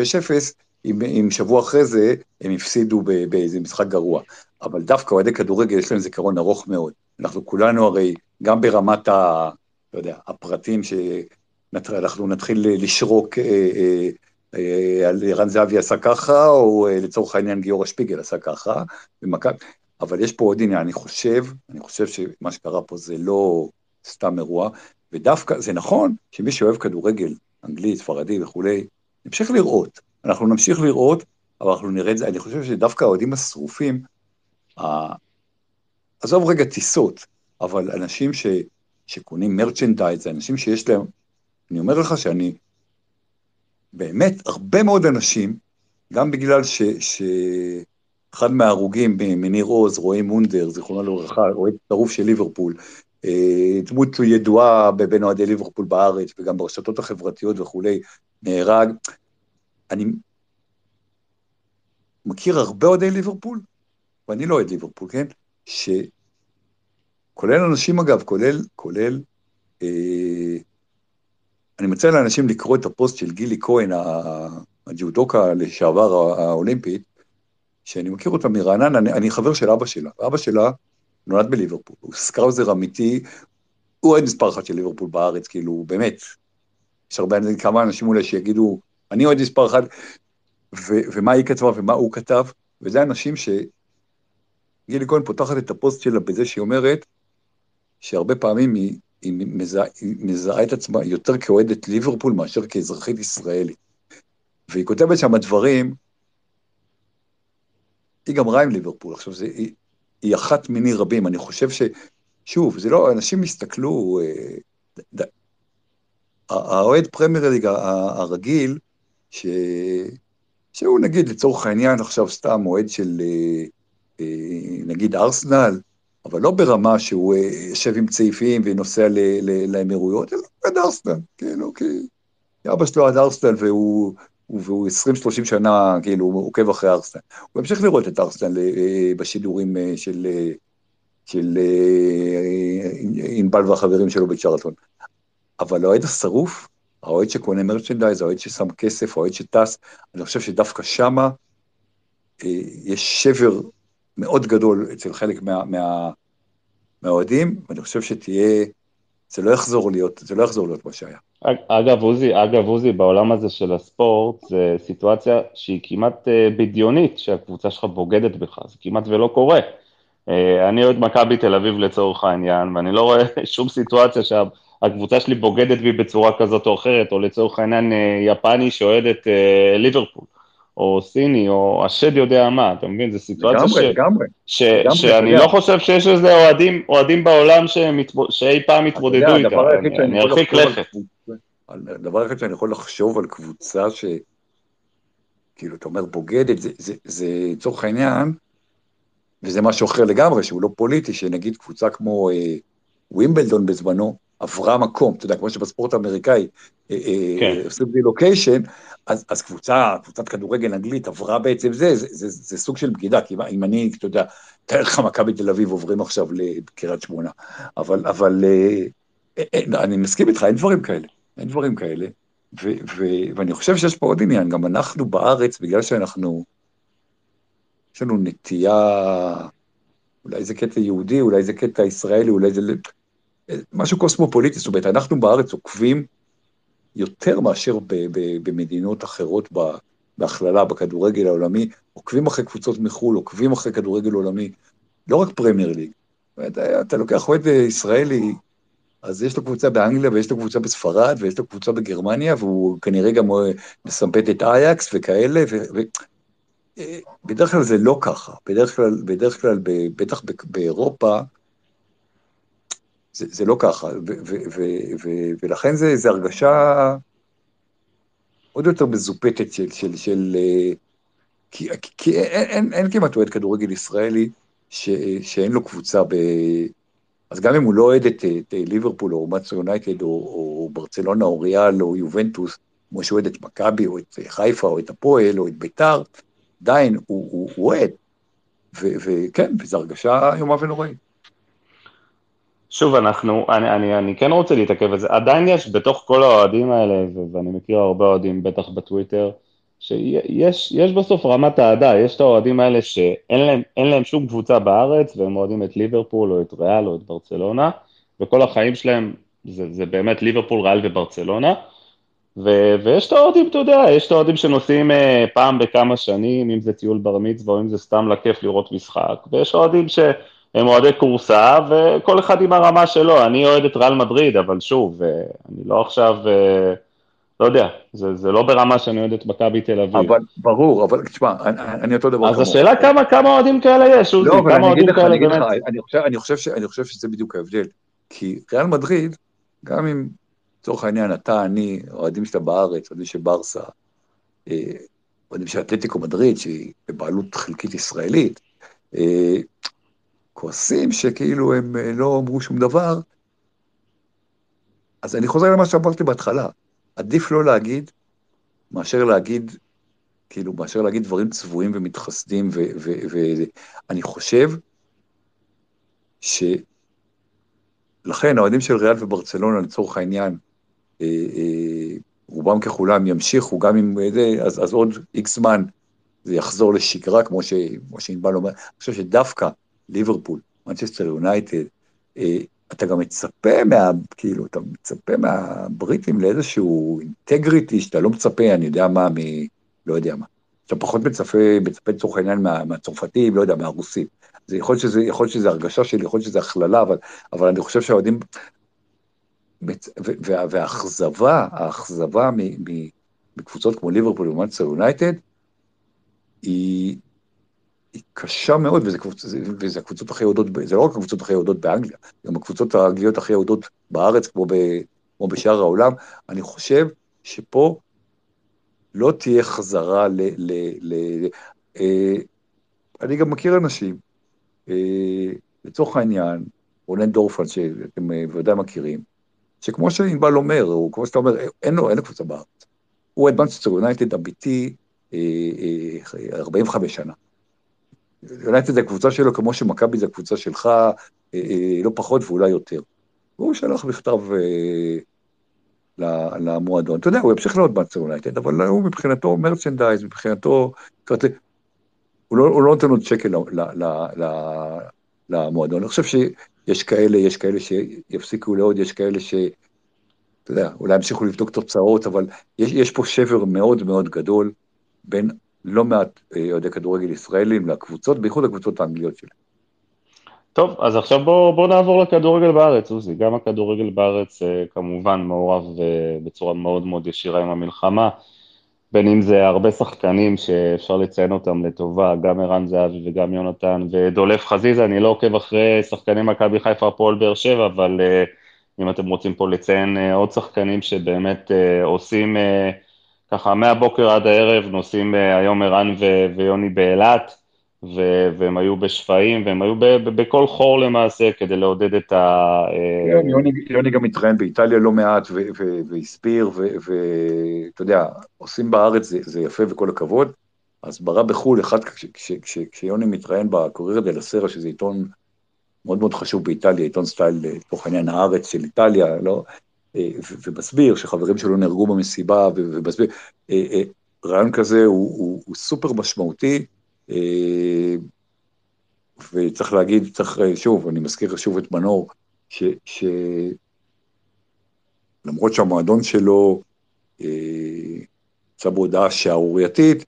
אם, אם שבוע אחרי זה הם הפסידו באיזה משחק גרוע. אבל דווקא אוהדי כדורגל יש להם זיכרון ארוך מאוד. אנחנו כולנו הרי, גם ברמת ה... לא יודע, הפרטים שאנחנו נתחיל לשרוק אה, אה, אה, על ערן זהבי עשה ככה, או לצורך העניין גיורא שפיגל עשה ככה, במכבי, אבל יש פה עוד עניין, אני חושב, אני חושב שמה שקרה פה זה לא סתם אירוע, ודווקא, זה נכון שמי שאוהב כדורגל, אנגלית, ספרדי וכולי, נמשיך לראות. אנחנו נמשיך לראות, אבל אנחנו נראה את זה, אני חושב שדווקא האוהדים השרופים, עזוב רגע טיסות, אבל אנשים ש, שקונים מרצ'נדייז, אנשים שיש להם, אני אומר לך שאני, באמת, הרבה מאוד אנשים, גם בגלל ש... ש... אחד מההרוגים מניר עוז, רועי מונדר, זיכרונו לברכה, אוהד שרוף של ליברפול, אה, דמות ידועה בין אוהדי ליברפול בארץ וגם ברשתות החברתיות וכולי, נהרג. אני מכיר הרבה אוהדי ליברפול, ואני לא אוהד ליברפול, כן? שכולל אנשים אגב, כולל, כולל, אה, אני מציע לאנשים לקרוא את הפוסט של גילי כהן, הג'ודוקה לשעבר האולימפית, שאני מכיר אותה מרענן, אני, אני חבר של אבא שלה, אבא שלה נולד בליברפול, הוא Scouser אמיתי, הוא אוהד מספר אחת של ליברפול בארץ, כאילו, באמת. יש הרבה, כמה אנשים אולי שיגידו, אני אוהד מספר אחת, ו, ומה היא כתבה ומה הוא כתב, וזה אנשים ש... גילי כהן פותחת את הפוסט שלה בזה שהיא אומרת שהרבה פעמים היא, היא, מזהה, היא מזהה את עצמה יותר כאוהדת ליברפול מאשר כאזרחית ישראלית. והיא כותבת שם דברים, היא גם ראה עם ליברפול, עכשיו זה, היא, היא אחת מיני רבים, אני חושב ש... שוב, זה לא, אנשים הסתכלו, אה, האוהד פרמייר ליג הרגיל, ש, שהוא נגיד לצורך העניין עכשיו סתם אוהד של אה, נגיד ארסנל, אבל לא ברמה שהוא אה, יושב עם צעיפים ונוסע לאמירויות, אלא עד ארסנל, כאילו, כי אבא שלו עד ארסנל והוא, והוא 20-30 שנה, כאילו, הוא עוקב אחרי ארסנל. הוא ימשיך לראות את ארסנל אה, בשידורים של, של ענבל והחברים שלו בצ'רלטון. אבל האוהד השרוף, האוהד שקונה מרצ'נדייז, האוהד ששם כסף, האוהד שטס, אני חושב שדווקא שמה יש שבר מאוד גדול אצל חלק מה, מה, מהאוהדים, ואני חושב שתהיה זה לא יחזור להיות, זה לא יחזור להיות מה שהיה. אגב, עוזי, אגב, עוזי, בעולם הזה של הספורט, זה סיטואציה שהיא כמעט אה, בדיונית, שהקבוצה שלך בוגדת בך, זה כמעט ולא קורה. אה, אני אוהד מכבי תל אביב לצורך העניין, ואני לא רואה שום סיטואציה שהקבוצה שלי בוגדת בי בצורה כזאת או אחרת, או לצורך העניין אה, יפני שאוהד את ליברפול. או סיני, או השד יודע מה, אתה מבין? זו סיטואציה לגמרי, ש... לגמרי. ש... לגמרי, שאני אתה לא. חושב שיש איזה אוהדים, אוהדים בעולם שמת... שאי פעם הדבר היחיד אני, ארחיק לכת. על- הדבר היחיד שאני יכול לחשוב על קבוצה ש... כאילו, אתה אומר בוגדת, זה לצורך העניין, וזה משהו אחר לגמרי, שהוא לא פוליטי, שנגיד קבוצה כמו אה, ווימבלדון בזמנו, עברה מקום, אתה יודע, כמו שבספורט האמריקאי אה, אה, כן. עושים רילוקיישן, אז, אז קבוצה, קבוצת כדורגל אנגלית עברה בעצם זה, זה, סוג של בגידה, כי אם- אני, אתה יודע, תאר לך מכבי תל אביב עוברים עכשיו לקריית שמונה, אבל, אבל אה, אה, אני מסכים איתך, אין דברים כאלה, אין דברים כאלה, ואני חושב שיש פה עוד עניין, גם אנחנו בארץ, בגלל שאנחנו, יש לנו נטייה, אולי זה קטע יהודי, אולי זה קטע ישראלי, אולי זה משהו קוסמופוליטי, זאת אומרת, אנחנו בארץ עוקבים יותר מאשר ב, ב, במדינות אחרות בהכללה, בכדורגל העולמי, עוקבים אחרי קבוצות מחו"ל, עוקבים אחרי כדורגל עולמי, לא רק פרמייר ליג. אומרת, אתה לוקח אוהד ישראלי, אז יש לו קבוצה באנגליה, ויש לו קבוצה בספרד, ויש לו קבוצה בגרמניה, והוא כנראה גם אה, מסמפת את אייקס וכאלה, ו... ו... אה, בדרך כלל זה לא ככה, בדרך כלל, בדרך כלל, בטח באירופה, זה, זה לא ככה, ו- ו- ו- ו- ולכן זה, זה הרגשה עוד יותר מזופתת של, של, של אה, כי, כי אין, אין, אין כמעט אוהד כדורגל ישראלי ש, שאין לו קבוצה ב... אז גם אם הוא לא אוהד את, את ליברפול או מצו יונייטד או, או ברצלונה או ריאל או יובנטוס, כמו שהוא אוהד את מכבי או את חיפה או את הפועל או את ביתר, עדיין הוא, אוהד. וכן, וזו הרגשה איומה ונוראית. שוב, אנחנו, אני, אני, אני כן רוצה להתעכב על זה, עדיין יש בתוך כל האוהדים האלה, ואני מכיר הרבה אוהדים, בטח בטוויטר, שיש יש בסוף רמת אהדה, יש את האוהדים האלה שאין להם, להם שום קבוצה בארץ, והם אוהדים את ליברפול או את ריאל או את ברצלונה, וכל החיים שלהם זה, זה באמת ליברפול, ריאל וברצלונה, ו, ויש את האוהדים, אתה יודע, יש את האוהדים שנוסעים אה, פעם בכמה שנים, אם זה טיול בר מצווה או אם זה סתם לכיף לראות משחק, ויש אוהדים ש... הם אוהדי כורסה, וכל אחד עם הרמה שלו. אני אוהד את ריאל מדריד, אבל שוב, אה, אני לא עכשיו, אה, לא יודע, זה, זה לא ברמה שאני אוהד את מכבי תל אביב. אבל ברור, אבל תשמע, אני, אני אותו דבר אז כמוך. השאלה כמה, כמה אוהדים כאלה יש, עוזי, לא, כמה אוהדים כאלה אני אגיד לך, באמת. אני חושב, אני, חושב ש, אני חושב שזה בדיוק ההבדל. כי ריאל מדריד, גם אם לצורך העניין אתה, אני, אוהדים שאתה בארץ, אוהדים של ברסה, אה, אוהדים של אתלטיקו מדריד, שהיא בבעלות חלקית ישראלית, כועסים שכאילו הם אה, לא אמרו שום דבר, אז אני חוזר למה שאמרתי בהתחלה, עדיף לא להגיד, מאשר להגיד, כאילו, מאשר להגיד דברים צבועים ומתחסדים, ואני חושב שלכן האוהדים של ריאל וברצלונה, לצורך העניין, אה, אה, רובם ככולם ימשיכו, גם אם זה, אז, אז עוד איקס זמן זה יחזור לשגרה, ש, כמו שענבל אומר. אני חושב שדווקא ליברפול, מנצ'סטר יונייטד, אה, אתה גם מצפה מה... כאילו, אתה מצפה מהבריטים לאיזשהו integrity שאתה לא מצפה, אני יודע מה, מ... לא יודע מה. אתה פחות מצפה, מצפה לצורך העניין מה, מהצרפתים, לא יודע, מהרוסים. זה יכול להיות שזה, יכול להיות שזה הרגשה שלי, יכול להיות שזה הכללה, אבל, אבל אני חושב שהאוהדים... והאכזבה, האכזבה מקבוצות כמו ליברפול ומנצ'סטר יונייטד, היא, היא קשה מאוד, וזה, קבוצ, זה, וזה הקבוצות הכי ב- זה לא רק הקבוצות הכי אוהדות באנגליה, גם הקבוצות האנגליות הכי אוהדות בארץ, כמו, ב, כמו בשאר העולם. אני חושב שפה לא תהיה חזרה ל... ל, ל אה, אני גם מכיר אנשים, אה, לצורך העניין, רונן דורפן, שאתם אה, בוודאי מכירים, שכמו שענבל אומר, או כמו שאתה אומר, אין לו, אין לו קבוצה בארץ. הוא אוהד מנצ'סטר יונייטד אמיתי אה, אה, 45 שנה. יונייטד זה הקבוצה שלו, כמו שמכבי זה הקבוצה שלך, אה, אה, לא פחות ואולי יותר. והוא שלח מכתב אה, למועדון. אתה יודע, הוא ימשיך להיות מנצ'סטר יונייטד, אבל הוא מבחינתו merchandise, מבחינתו... הוא לא, הוא לא נותן עוד שקל למועדון. אני חושב יש כאלה, יש כאלה שיפסיקו לעוד, יש כאלה ש... אתה יודע, אולי ימשיכו לבדוק תוצאות, אבל יש, יש פה שבר מאוד מאוד גדול בין לא מעט אה, אוהדי כדורגל ישראלים לקבוצות, בייחוד הקבוצות האנגליות שלהם. טוב, אז עכשיו בואו בוא נעבור לכדורגל בארץ, עוזי. גם הכדורגל בארץ אה, כמובן מעורב אה, בצורה מאוד מאוד ישירה עם המלחמה, בין אם זה הרבה שחקנים שאפשר לציין אותם לטובה, גם ערן זהבי וגם יונתן ודולף חזיזה, אני לא עוקב אחרי שחקנים מכבי חיפה, הפועל באר שבע, אבל אם אתם רוצים פה לציין עוד שחקנים שבאמת עושים ככה מהבוקר עד הערב, נוסעים היום ערן ויוני באילת, ו- והם היו בשפיים, והם היו ב- ב- בכל חור למעשה כדי לעודד את ה... כן, יוני, יוני גם התראיין באיטליה לא מעט והסביר, ואתה יודע, עושים בארץ זה, זה יפה וכל הכבוד, הסברה בחו"ל, אחד, כשיוני מתראיין בקוריירה דה לסרה, שזה עיתון מאוד מאוד חשוב באיטליה, עיתון סטייל, לתוך העניין הארץ של איטליה, לא? אה, ומסביר שחברים שלו נהרגו במסיבה, ומסביר, אה, אה, רעיון כזה הוא, הוא, הוא סופר משמעותי, וצריך להגיד, צריך, שוב, אני מזכיר שוב את מנור, ש, ש... שהמועדון שלו יצא בהודעה שערורייתית,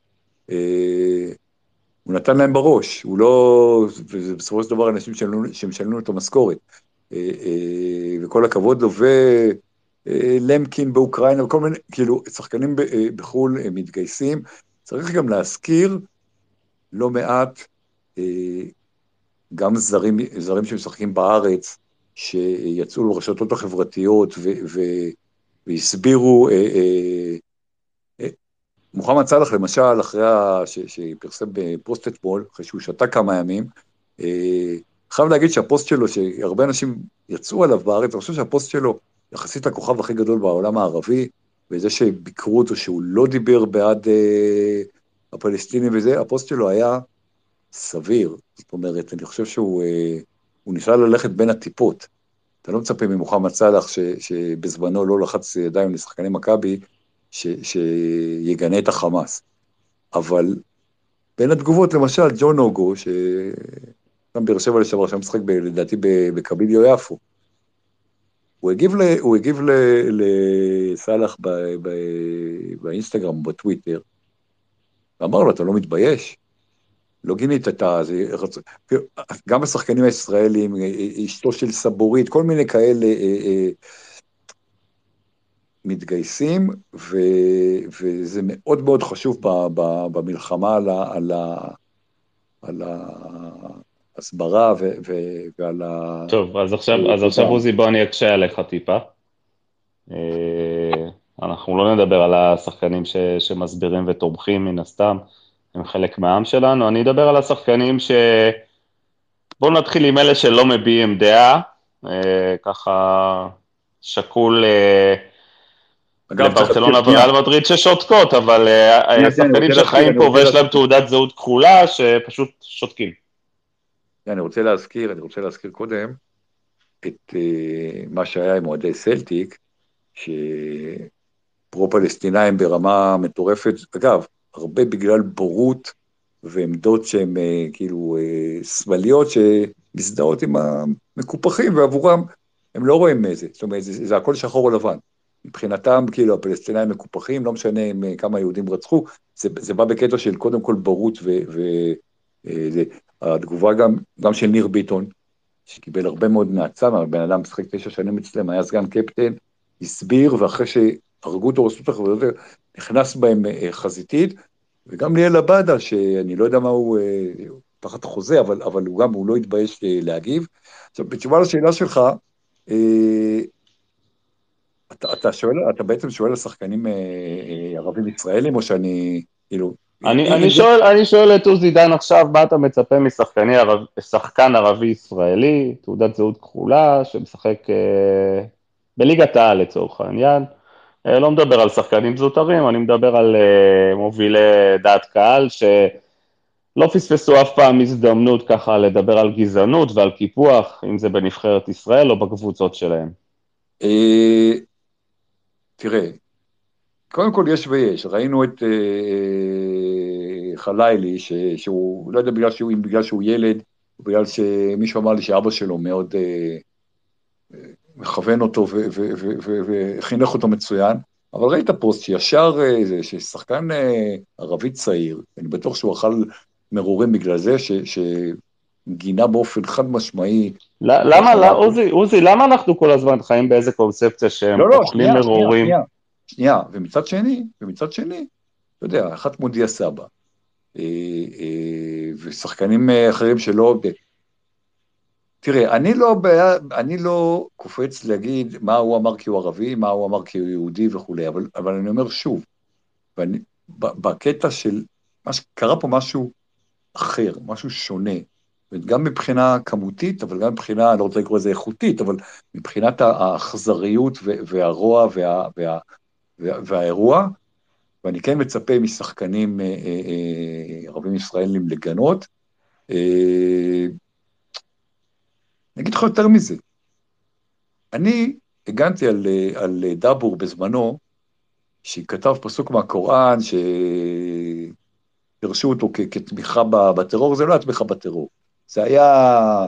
הוא נתן להם בראש, הוא לא, ובסופו של דבר אנשים שמשלמים את המשכורת. וכל הכבוד לו, ולמקין באוקראינה, וכל מיני, כאילו, שחקנים בחו"ל מתגייסים. צריך גם להזכיר לא מעט, אה, גם זרים, זרים שמשחקים בארץ, שיצאו לרשתות החברתיות ו, ו, והסבירו, אה, אה, אה, מוחמד סאלח למשל, אחרי ה... ש, שפרסם בפוסט אתמול, אחרי שהוא שתק כמה ימים, אה, חייב להגיד שהפוסט שלו, שהרבה אנשים יצאו עליו בארץ, אני חושב שהפוסט שלו יחסית הכוכב הכי גדול בעולם הערבי, וזה שביקרו אותו שהוא לא דיבר בעד אה, הפלסטינים וזה, הפוסט שלו היה סביר. זאת אומרת, אני חושב שהוא אה, ניסה ללכת בין הטיפות. אתה לא מצפה ממוחמד סאלח, ש, שבזמנו לא לחץ ידיים לשחקני מכבי, שיגנה את החמאס. אבל בין התגובות, למשל, ג'ון אוגו, שגם באר שבע לשעבר, שם משחק לדעתי בקביליו יפו, הוא הגיב, ל, הוא הגיב לסאלח באינסטגרם, בטוויטר, ואמר לו, אתה לא מתבייש? לא גינית את ה... גם השחקנים הישראלים, אשתו של סבורית, כל מיני כאלה אה, אה, מתגייסים, ו, וזה מאוד מאוד חשוב ב, ב, במלחמה על, ה, על, ה, על ההסברה ו, ו, ועל ה... טוב, אז עכשיו, אז עכשיו עוזי, בוא אני אקשה עליך טיפה. אה, אנחנו לא נדבר על השחקנים ש, שמסבירים ותומכים מן הסתם, הם חלק מהעם שלנו, אני אדבר על השחקנים ש... בואו נתחיל עם אלה שלא מביעים דעה, אה, ככה שקול אה, לברצלונה וריאל מדריד ששותקות, אבל אה, שחקנים שחיים פה ויש להם תעודת זהות כחולה, שפשוט שותקים. אני רוצה להזכיר, אני רוצה להזכיר קודם את מה שהיה עם אוהדי סלטיק, ש... פרו-פלסטינאים ברמה מטורפת, אגב, הרבה בגלל בורות ועמדות שהן אה, כאילו אה, שמאליות שמזדהות עם המקופחים, ועבורם הם לא רואים איזה, זאת אומרת, זה, זה הכל שחור או לבן. מבחינתם, כאילו, הפלסטינאים מקופחים, לא משנה אה, כמה יהודים רצחו, זה, זה בא בקטע של קודם כל בורות, והתגובה גם, גם של ניר ביטון, שקיבל הרבה מאוד נאצה, בן אדם משחק תשע שנים אצלם, היה סגן קפטן, הסביר, ואחרי הרגו אותו רשות החברות, נכנס בהם אה, חזיתית, וגם ליאל עבאדה, שאני לא יודע מה הוא, אה, תחת חוזה, אבל, אבל הוא גם, הוא לא התבייש אה, להגיב. עכשיו, בתשובה לשאלה שלך, אתה, אתה שואל, אתה בעצם שואל על שחקנים ערבים ישראלים, או שאני, כאילו... אני, אני, שואל, אני שואל את עוזי דן עכשיו, מה אתה מצפה משחקן ערבי ישראלי, תעודת זהות כחולה, שמשחק אה, בליגת העל לצורך העניין, אה, לא מדבר על שחקנים זוטרים, אני מדבר על uh, מובילי דעת קהל שלא פספסו אף פעם הזדמנות ככה לדבר על גזענות ועל קיפוח, אם זה בנבחרת ישראל או בקבוצות שלהם. אה, תראה, קודם כל יש ויש, ראינו את חלילי, שהוא, לא יודע בגלל שהוא, בגלל שהוא ילד, בגלל שמישהו אמר לי שאבא שלו מאוד אה, אה, מכוון אותו וחינך אותו מצוין, אבל ראית פוסט שישר, אה, ששחקן אה, ערבי צעיר, אני בטוח שהוא אכל מרורים בגלל זה, שגינה באופן חד משמעי. למה, לא, עוזי, עוזי, למה אנחנו כל הזמן חיים באיזה קונספציה שהם לא, לא, אוכלים מרורים? שנייה, שנייה, ומצד שני, ומצד שני, אתה יודע, אחת כמו דיה סבא, ושחקנים אחרים שלא, תראה, אני לא, אני לא קופץ להגיד מה הוא אמר כי הוא ערבי, מה הוא אמר כי הוא יהודי וכולי, אבל, אבל אני אומר שוב, ואני, בקטע של, מה שקרה פה משהו אחר, משהו שונה, גם מבחינה כמותית, אבל גם מבחינה, אני לא רוצה לקרוא לזה איכותית, אבל מבחינת האכזריות והרוע וה, וה, וה, והאירוע, ואני כן מצפה משחקנים אה, אה, אה, ערבים ישראלים לגנות. אני אגיד לך יותר מזה. אני הגנתי על, על דאבור בזמנו, שכתב פסוק מהקוראן, שפרשו אותו כ- כתמיכה בטרור, זה לא היה תמיכה בטרור. זה היה...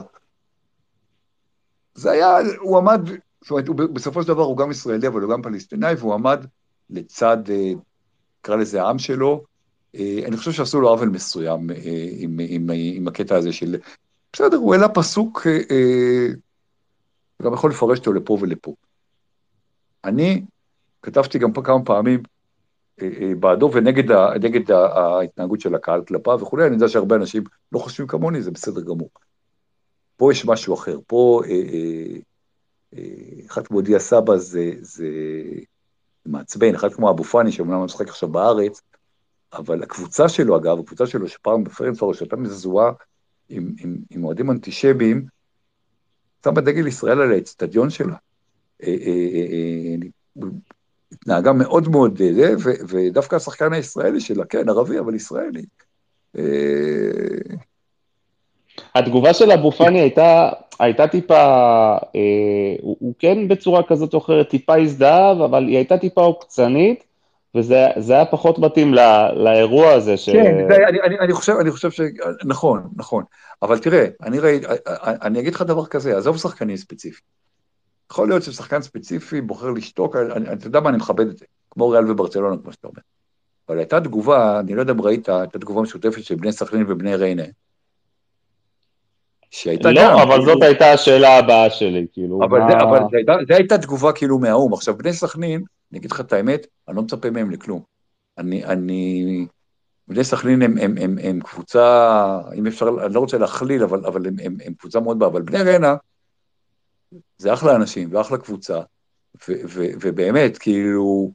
זה היה, הוא עמד, זאת אומרת, הוא, בסופו של דבר הוא גם ישראלי, אבל הוא גם פלסטיני, והוא עמד לצד, נקרא לזה העם שלו. אה, אני חושב שעשו לו עוול מסוים אה, עם, עם, עם הקטע הזה של בסדר, הוא העלה פסוק, אה, אה, גם יכול לפרש אותו לפה ולפה. אני כתבתי גם פה כמה פעמים בעדו ונגד ה, נגד ההתנהגות של הקהל כלפיו וכולי, אני יודע שהרבה אנשים לא חושבים כמוני, זה בסדר גמור. פה יש משהו אחר, פה אה, אה, אה, אחד כמו דיה סבא זה, זה מעצבן, אחד כמו אבו פאני, שאומנם משחק עכשיו בארץ, אבל הקבוצה שלו, אגב, הקבוצה שלו שפעם בפרנפורט, שהייתה מזוהה עם, עם, עם אוהדים אנטישמיים, שמה דגל ישראל על האצטדיון שלה. אה, אה, אה, התנהגה מאוד מאוד ודווקא השחקן הישראלי שלה, כן, ערבי, אבל ישראלי. התגובה של אבו פאני הייתה, הייתה טיפה, אה, הוא, הוא כן בצורה כזאת או אחרת טיפה הזדהב, אבל היא הייתה טיפה עוקצנית, וזה היה פחות מתאים לא, לאירוע הזה. ש... כן, זה, אני, אני, אני, חושב, אני חושב ש... נכון, נכון. אבל תראה, אני, ראי, אני אגיד לך דבר כזה, עזוב שחקנים ספציפיים. יכול להיות ששחקן ספציפי בוחר לשתוק, אני, אתה יודע מה, אני מכבד את זה, כמו ריאל וברצלונה, כמו שאתה אומר. אבל הייתה תגובה, אני לא יודע אם ראית, הייתה תגובה משותפת של בני סכנין ובני ריינה. שהייתה לא, גם... לא, אבל כאילו... זאת הייתה השאלה הבאה שלי, כאילו, אבל, מה... זה, אבל זה הייתה, זה הייתה תגובה כאילו מהאו"ם. עכשיו, בני סכנין, אני אגיד לך את האמת, אני לא מצפה מהם לכלום. אני, אני, בני סכנין הם, הם, הם, הם קבוצה, אם אפשר, אני לא רוצה להכליל, אבל, אבל הם, הם, הם קבוצה מאוד בעיה, אבל בני ריינה, זה אחלה אנשים ואחלה קבוצה, ו, ו, ובאמת, כאילו,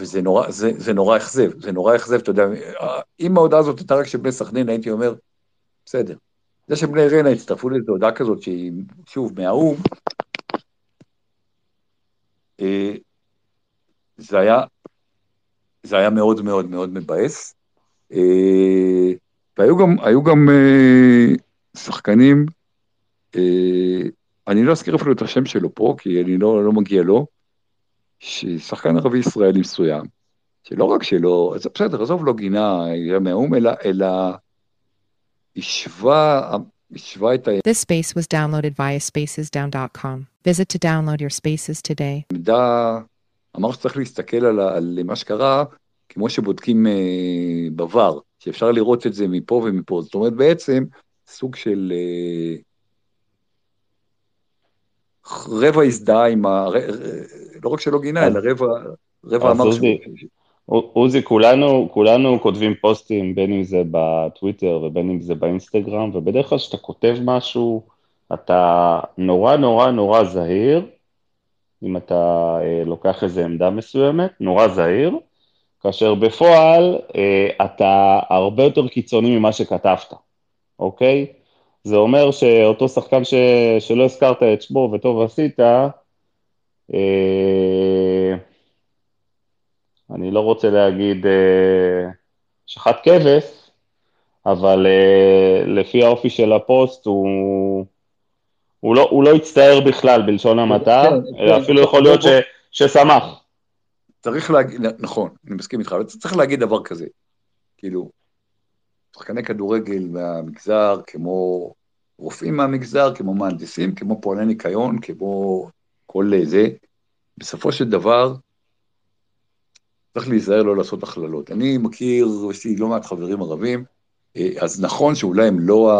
וזה נורא, זה, זה נורא אכזב, זה נורא אכזב, אתה יודע, אם ההודעה הזאת הייתה רק של בני סכנין, הייתי אומר, בסדר. זה שבני ריינה הצטרפו לאיזו הודעה כזאת שהיא, שוב, מהאו"ם, אה, זה היה, זה היה מאוד מאוד מאוד מבאס. אה, והיו גם, היו גם אה, שחקנים, אני לא אזכיר אפילו את השם שלו פה, כי אני לא, לא מגיע לו, ששחקן ערבי ישראלי מסוים, שלא רק שלא, בסדר, עזוב לא גינה מהאו"ם, אלא, אלא השווה, השווה את ה... This space was downloaded via spacesdown.com. Visit to download your spaces today. עמדה, אמר שצריך להסתכל על, על מה שקרה, כמו שבודקים אה, בVAR, שאפשר לראות את זה מפה ומפה. זאת אומרת, בעצם, סוג של... אה, רבע הזדהה עם ה... לא רק שלא גינה, אלא רבע, רבע אמר ש... עוזי, כולנו, כולנו כותבים פוסטים, בין אם זה בטוויטר ובין אם זה באינסטגרם, ובדרך כלל כשאתה כותב משהו, אתה נורא נורא נורא זהיר, אם אתה אה, לוקח איזו עמדה מסוימת, נורא זהיר, כאשר בפועל אה, אתה הרבה יותר קיצוני ממה שכתבת, אוקיי? זה אומר שאותו שחקן ש... שלא הזכרת את שמו וטוב עשית, אה, אני לא רוצה להגיד אה, שחט כבש, אבל אה, לפי האופי של הפוסט הוא, הוא, לא, הוא לא הצטער בכלל בלשון המעטה, כן, אלא כן, אפילו יכול להיות ש, ששמח. צריך להגיד, נכון, אני מסכים איתך, אבל צריך להגיד דבר כזה, כאילו, שחקני כדורגל מהמגזר, כמו רופאים מהמגזר, כמו מהנדסים, כמו פועלי ניקיון, כמו כל זה. בסופו של דבר, צריך להיזהר לא לעשות הכללות. אני מכיר, יש לי לא מעט חברים ערבים, אה, אז נכון שאולי הם לא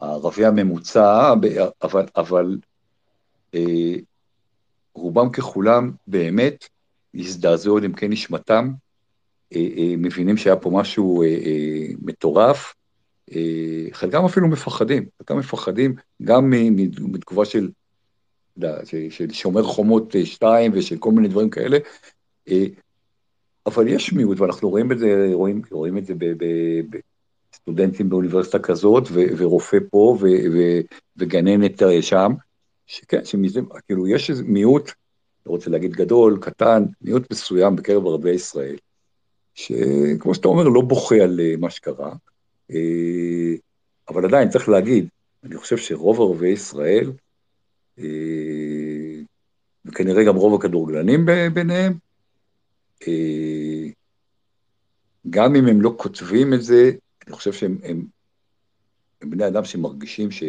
הערבי הממוצע, אבל, אבל אה, רובם ככולם באמת הזדעזעו על עמקי נשמתם, אה, מבינים שהיה פה משהו מטורף, חלקם אפילו מפחדים, חלקם מפחדים גם מתגובה של, של, שומר חומות 2 אה, ושל כל מיני דברים כאלה, אבל יש מיעוט, ואנחנו רואים את זה, רואים, רואים את זה בסטודנטים באוניברסיטה כזאת, ו, ורופא פה, ו, ו, וגננת שם, שכן, שמזה, כאילו, יש איזה מיעוט, לא רוצה להגיד גדול, קטן, מיעוט מסוים בקרב ערביי ישראל, שכמו שאתה אומר, לא בוכה על אה, מה שקרה, אה, אבל עדיין צריך להגיד, אני חושב שרוב ערביי ישראל, וכנראה גם רוב הכדורגלנים ביניהם, אה, גם אם הם לא כותבים את זה, אני חושב שהם הם, הם בני אדם שמרגישים ש,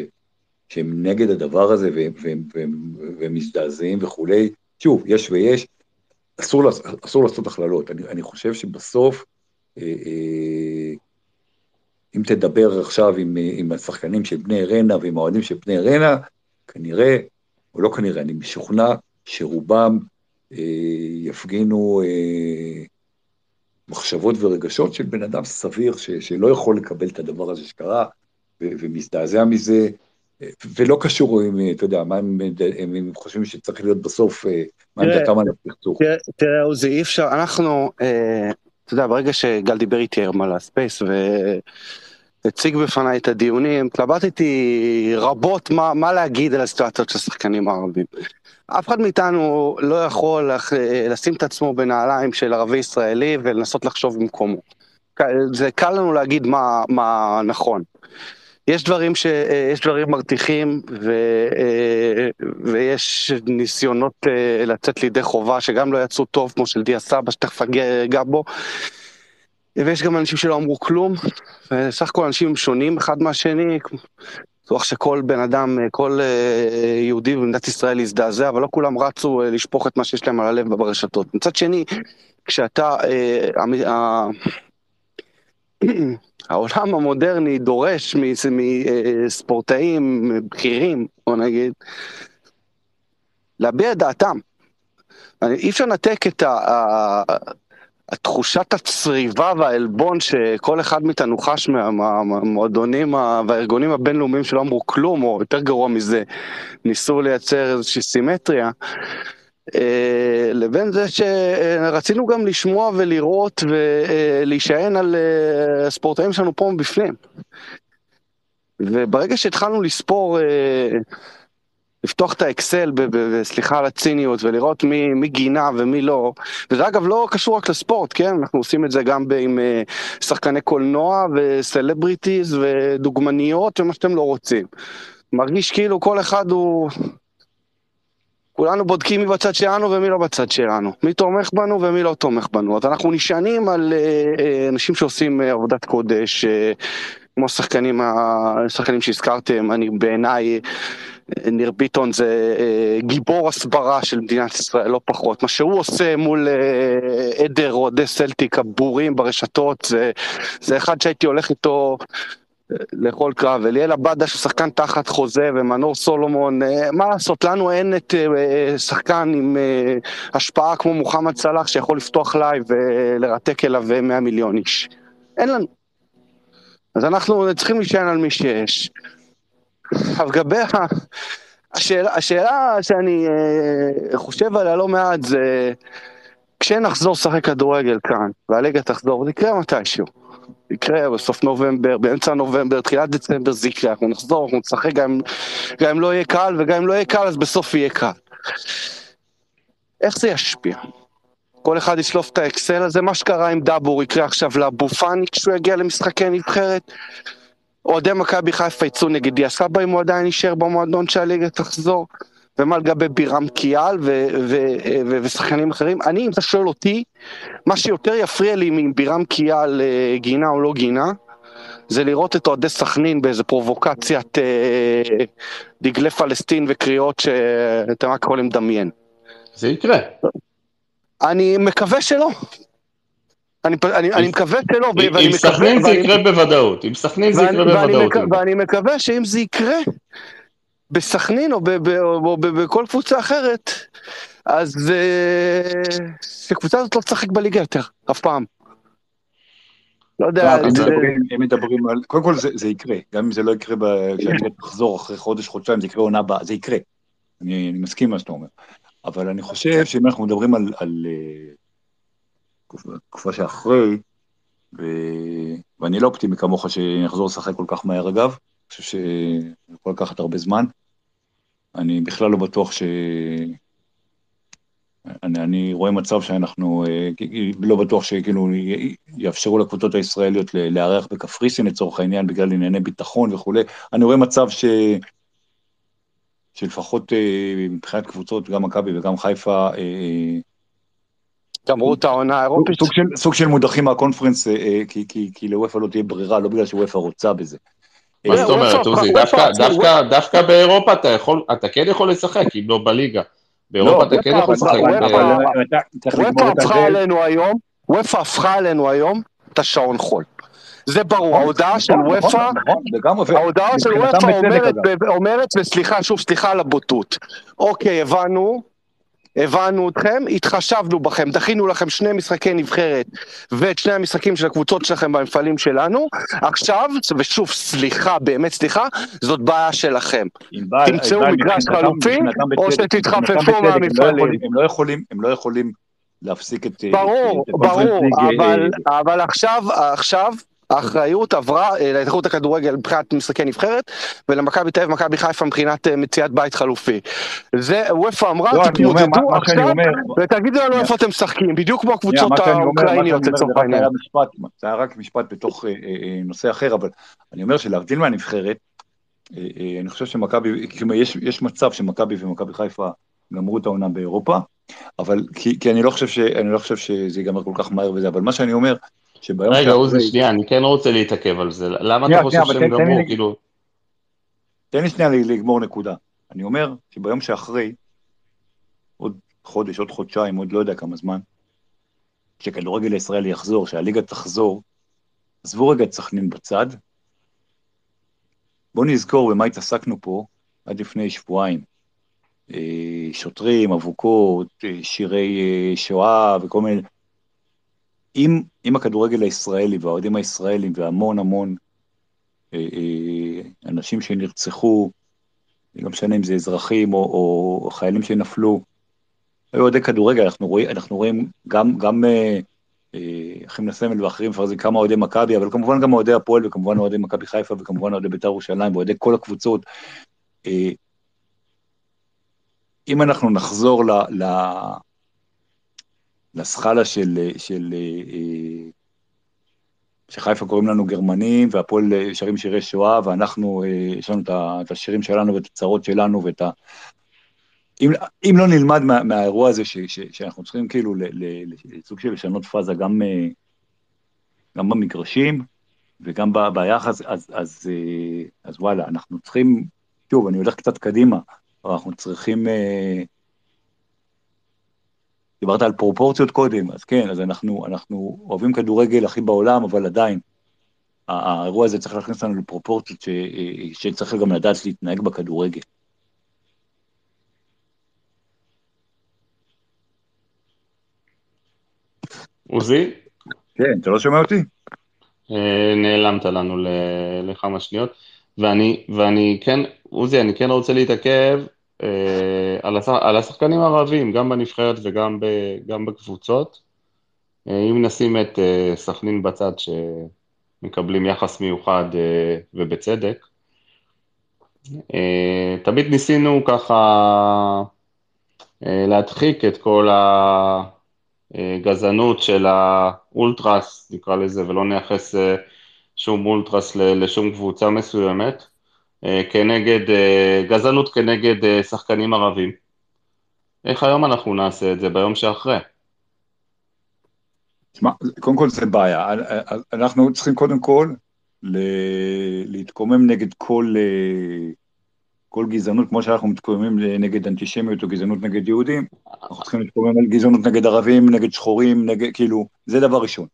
שהם נגד הדבר הזה והם, והם, והם, והם מזדעזעים וכולי. שוב, יש ויש, אסור, אסור לעשות הכללות. אני, אני חושב שבסוף, אה, אה, אם תדבר עכשיו עם, עם השחקנים של בני רנה ועם האוהדים של בני רנה, כנראה, או לא כנראה, אני משוכנע שרובם אה, יפגינו אה, מחשבות ורגשות של בן אדם סביר ש, שלא יכול לקבל את הדבר הזה שקרה ו, ומזדעזע מזה, אה, ולא קשור אם, אתה יודע, מה הם, הם, הם חושבים שצריך להיות בסוף, מה עמדתם על הסכסוך. תראה, עוזי, אי אפשר, אנחנו, אתה יודע, ברגע שגל דיבר איתי היום על הספייס, ו... הציג בפניי את הדיונים, התלבטתי רבות מה, מה להגיד על הסיטואציות של השחקנים הערבים. אף אחד מאיתנו לא יכול לשים את עצמו בנעליים של ערבי ישראלי ולנסות לחשוב במקומו. זה קל לנו להגיד מה, מה נכון. יש דברים, ש, יש דברים מרתיחים ו, ויש ניסיונות לצאת לידי חובה שגם לא יצאו טוב כמו של דיה סבא שתכף אגע בו. ויש גם אנשים שלא אמרו כלום, וסך הכל אנשים שונים אחד מהשני, בטוח שכל בן אדם, כל אה, יהודי במדינת ישראל יזדעזע, אבל לא כולם רצו אה, לשפוך את מה שיש להם על הלב ברשתות. מצד שני, כשאתה, אה, העולם המודרני דורש מספורטאים בכירים, בוא נגיד, להביע את דעתם. אי אפשר לנתק את ה... התחושת הצריבה והעלבון שכל אחד מאיתנו חש מהמועדונים והארגונים הבינלאומיים שלא אמרו כלום, או יותר גרוע מזה, ניסו לייצר איזושהי סימטריה, אה, לבין זה שרצינו גם לשמוע ולראות ולהישען על אה, הספורטאים שלנו פה מבפנים. וברגע שהתחלנו לספור אה, לפתוח את האקסל, סליחה על הציניות, ולראות מי, מי גינה ומי לא. וזה אגב לא קשור רק לספורט, כן? אנחנו עושים את זה גם עם אה, שחקני קולנוע וסלבריטיז ודוגמניות ומה שאתם לא רוצים. מרגיש כאילו כל אחד הוא... כולנו בודקים מי בצד שלנו ומי לא בצד שלנו. מי תומך בנו ומי לא תומך בנו. אז אנחנו נשענים על uh, uh, אנשים שעושים עבודת קודש, כמו השחקנים שהזכרתם, אני בעיניי... ניר ביטון זה אה, גיבור הסברה של מדינת ישראל, לא פחות. מה שהוא עושה מול אה, עדר אוהדי סלטיק הבורים ברשתות, זה, זה אחד שהייתי הולך איתו אה, לכל קרב. אליאל עבדה ששחקן תחת חוזה ומנור סולומון, מה לעשות, לנו אין את שחקן עם השפעה כמו מוחמד סלאח שיכול לפתוח live ולרתק אליו 100 מיליון איש. אין לנו. אז אנחנו צריכים להישען על מי שיש. לגבי השאלה, השאלה שאני אה, חושב עליה לא מעט זה כשנחזור לשחק כדורגל כאן והליגה תחזור, זה יקרה מתישהו. יקרה בסוף נובמבר, באמצע נובמבר, תחילת דצמבר זה יקרה, אנחנו נחזור, אנחנו נשחק גם, גם אם לא יהיה קל וגם אם לא יהיה קל אז בסוף יהיה קל. איך זה ישפיע? כל אחד ישלוף את האקסל הזה, מה שקרה עם דאבור יקרה עכשיו לאבו פאני כשהוא יגיע למשחקי נבחרת. אוהדי מכבי חיפה יצאו נגד דיה סבא אם הוא עדיין יישאר במועדון שהליגה תחזור, ומה לגבי בירם קיאל ושחקנים אחרים. אני, אם אתה שואל אותי, מה שיותר יפריע לי אם בירם קיאל אה, גינה או לא גינה, זה לראות את אוהדי סכנין באיזה פרובוקציית אה, דגלי פלסטין וקריאות שאתם רק יכולים לדמיין. זה יקרה. אני מקווה שלא. אני, אני, אני מקווה שלא, ואני עם מקווה... סכנין זה יקרה בוודאות, עם סכנין זה ואני, יקרה בוודאות. ואני מקווה שאם זה יקרה בסכנין או, ב... ב... או ב... בכל קבוצה אחרת, אז אה, שקבוצה הזאת לא תשחק בליגה יותר, אף פעם. לא יודע, הם. מדברים- על, קודם כל זה זה יקרה, גם אם זה לא יקרה, ב- כשהליגה תחזור אחרי חודש, חודשיים, זה יקרה עונה הבאה, זה יקרה. אני אני מסכים עם מה שאתה אומר. אבל אני חושב שאם אנחנו מדברים על תקופה- שאחרי, ו- ואני לא אופטימי כמוך שנחזור לשחק כל כך מהר אגב, אני חושב שזה יכול לקחת הרבה זמן. אני בכלל לא בטוח ש... אני, אני רואה מצב שאנחנו אה, לא בטוח שכאילו יאפשרו לקבוצות הישראליות לארח בקפריסין לצורך העניין בגלל ענייני ביטחון וכולי. אני רואה מצב ש... שלפחות אה, מבחינת קבוצות, גם מכבי וגם חיפה, אה, גמרו את העונה האירופית. סוג של, סוג של מודחים מהקונפרנס, אה, אה, כי, כי, כי לוופא לא תהיה ברירה, לא בגלל שוופא רוצה בזה. מה אה, זאת אומרת, וופא- עוזי? וופא- דווקא- וופא- באירופה אתה יכול, אתה כן יכול לשחק, אם לא בליגה. באירופה אתה כן וופא- יכול לשחק. וופא- וופא הפכה. עלינו היום, וופא הפכה עלינו היום את השעון חול. זה ברור, ההודעה של נכון, נכון, וופא, נכון, ההודעה של וופא בצדק, אומרת, אגב. אומרת, וסליחה, שוב, סליחה על הבוטות. אוקיי, הבנו, הבנו אתכם, התחשבנו בכם, דחינו לכם שני משחקי נבחרת ואת שני המשחקים של הקבוצות שלכם במפעלים שלנו, עכשיו, ושוב, סליחה, באמת סליחה, זאת בעיה שלכם. תמצאו מגרש חלופי, או שתתחפפו לא מהמפעלים. הם לא יכולים, הם לא יכולים להפסיק את... ברור, הקונפרנס ברור, ליג, אה, אבל עכשיו, עכשיו, האחריות עברה אה, להתאחדות הכדורגל מבחינת משחקי נבחרת, ולמכבי תל אביב, מכבי חיפה מבחינת אה, מציאת בית חלופי. זה, וופא אמרה, לא, תתמודדו עכשיו, ותגידו לנו איפה אתם משחקים, בדיוק כמו הקבוצות האוקראיניות לצורך העניין. זה היה רק משפט בתוך אה, נושא אחר, אבל אני אומר שלהבדיל מהנבחרת, אני חושב שמכבי, יש יש מצב שמכבי ומכבי חיפה גמרו את העונה באירופה, אבל כי כי אני לא חושב ש- אני לא חושב שזה ייגמר כל כך מהר וזה, אבל מה שאני אומר, שביום רגע, עוזי, שנייה, אני כן רוצה להתעכב על זה. למה אתה חושב שהם תן גמרו? לי- כאילו, תן לי שנייה לגמור נקודה. אני אומר שביום שאחרי, עוד חודש, עוד חודשיים, עוד לא יודע כמה זמן, כשכדורגל הישראלי יחזור, שהליגה תחזור, עזבו רגע את סכנין בצד, בואו נזכור במה התעסקנו פה עד לפני שבועיים. אה, שוטרים, אבוקות, אה, שירי אה, שואה וכל מיני... אם, אם הכדורגל הישראלי והאוהדים הישראלים והמון המון אה, אה, אנשים שנרצחו, לא משנה אם זה אזרחים או, או חיילים שנפלו, היו אוהדי כדורגל, אנחנו רואים, אנחנו רואים גם, גם אה, אה, אחים לסמל ואחרים, מפרזים כמה אוהדי מכבי, אבל כמובן גם אוהדי הפועל וכמובן אוהדי מכבי חיפה וכמובן אוהדי בית"ר ירושלים ואוהדי כל הקבוצות. אה, אם אנחנו נחזור ל, ל, לסקאלה של, של, אה, אה, שחיפה קוראים לנו גרמנים, והפועל אה, שרים שירי שואה, ואנחנו, אה, יש לנו את השירים שלנו ואת הצרות שלנו ואת ה... אם, אם לא נלמד מה, מהאירוע הזה, ש, ש, שאנחנו צריכים כאילו לסוג של לשנות פאזה גם, אה, גם במגרשים וגם ב, ביחס, אז, אז, אה, אז וואלה, אנחנו צריכים, שוב, אני הולך קצת קדימה, אנחנו צריכים... אה, דיברת על פרופורציות קודם, אז כן, אז אנחנו, אנחנו אוהבים כדורגל הכי בעולם, אבל עדיין, האירוע הזה צריך להכניס אותנו לפרופורציות ש, שצריך גם לדעת להתנהג בכדורגל. עוזי, כן, אתה לא שומע אותי? אה, נעלמת לנו לכמה שניות, ואני, ואני כן, עוזי, אני כן רוצה להתעכב אה, על, השח, על השחקנים הערבים, גם בנבחרת וגם ב, גם בקבוצות. אה, אם נשים את אה, סכנין בצד שמקבלים יחס מיוחד אה, ובצדק, אה, תמיד ניסינו ככה אה, להדחיק את כל הגזענות של האולטרס, נקרא לזה, ולא נייחס אה, שום אולטרס לשום קבוצה מסוימת, אה, כנגד, אה, גזענות כנגד אה, שחקנים ערבים. איך היום אנחנו נעשה את זה ביום שאחרי? תשמע, קודם כל זה בעיה. אנחנו צריכים קודם כל להתקומם נגד כל, אה, כל גזענות, כמו שאנחנו מתקוממים נגד אנטישמיות או גזענות נגד יהודים, אנחנו צריכים להתקומם על גזענות נגד ערבים, נגד שחורים, נגד, כאילו, זה דבר ראשון.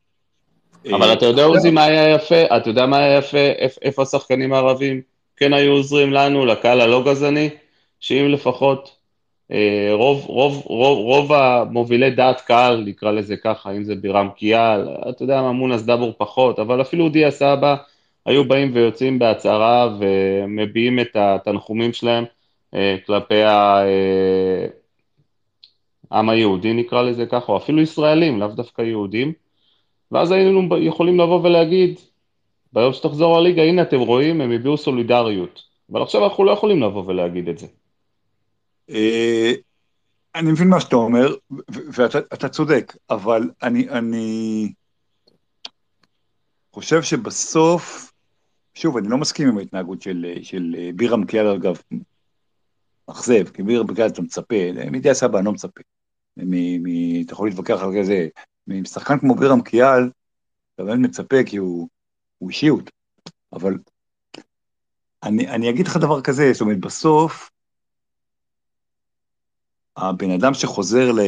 אבל אה, אתה יודע, עוזי, מה היה יפה? אתה יודע מה היה יפה? איפ- איפה השחקנים הערבים כן היו עוזרים לנו, לקהל הלא גזעני? שאם לפחות אה, רוב, רוב, רוב, רוב המובילי דעת קהל, נקרא לזה ככה, אם זה בירם קיאל, אתה יודע מה, מונס דבור פחות, אבל אפילו דיה סבא, היו באים ויוצאים בהצהרה ומביעים את התנחומים שלהם אה, כלפי אה, העם היהודי, נקרא לזה ככה, או אפילו ישראלים, לאו דווקא יהודים. ואז היינו יכולים לבוא ולהגיד, ביום שתחזור הליגה, הנה אתם רואים, הם הביעו סולידריות. אבל עכשיו אנחנו לא יכולים לבוא ולהגיד את זה. אה, אני מבין מה שאתה אומר, ואתה אתה צודק, אבל אני, אני חושב שבסוף, שוב, אני לא מסכים עם ההתנהגות של, של בירם קיאל, אגב, אכזב, כי בירם קיאל אתה מצפה, מידיעה סבא אני לא מצפה. מ, מ, אתה יכול להתווכח על זה, משחקן כמו בירם קיאל, אתה באמת מצפה כי הוא, הוא אישיות, אבל אני, אני אגיד לך דבר כזה, זאת אומרת, בסוף, הבן אדם שחוזר ל,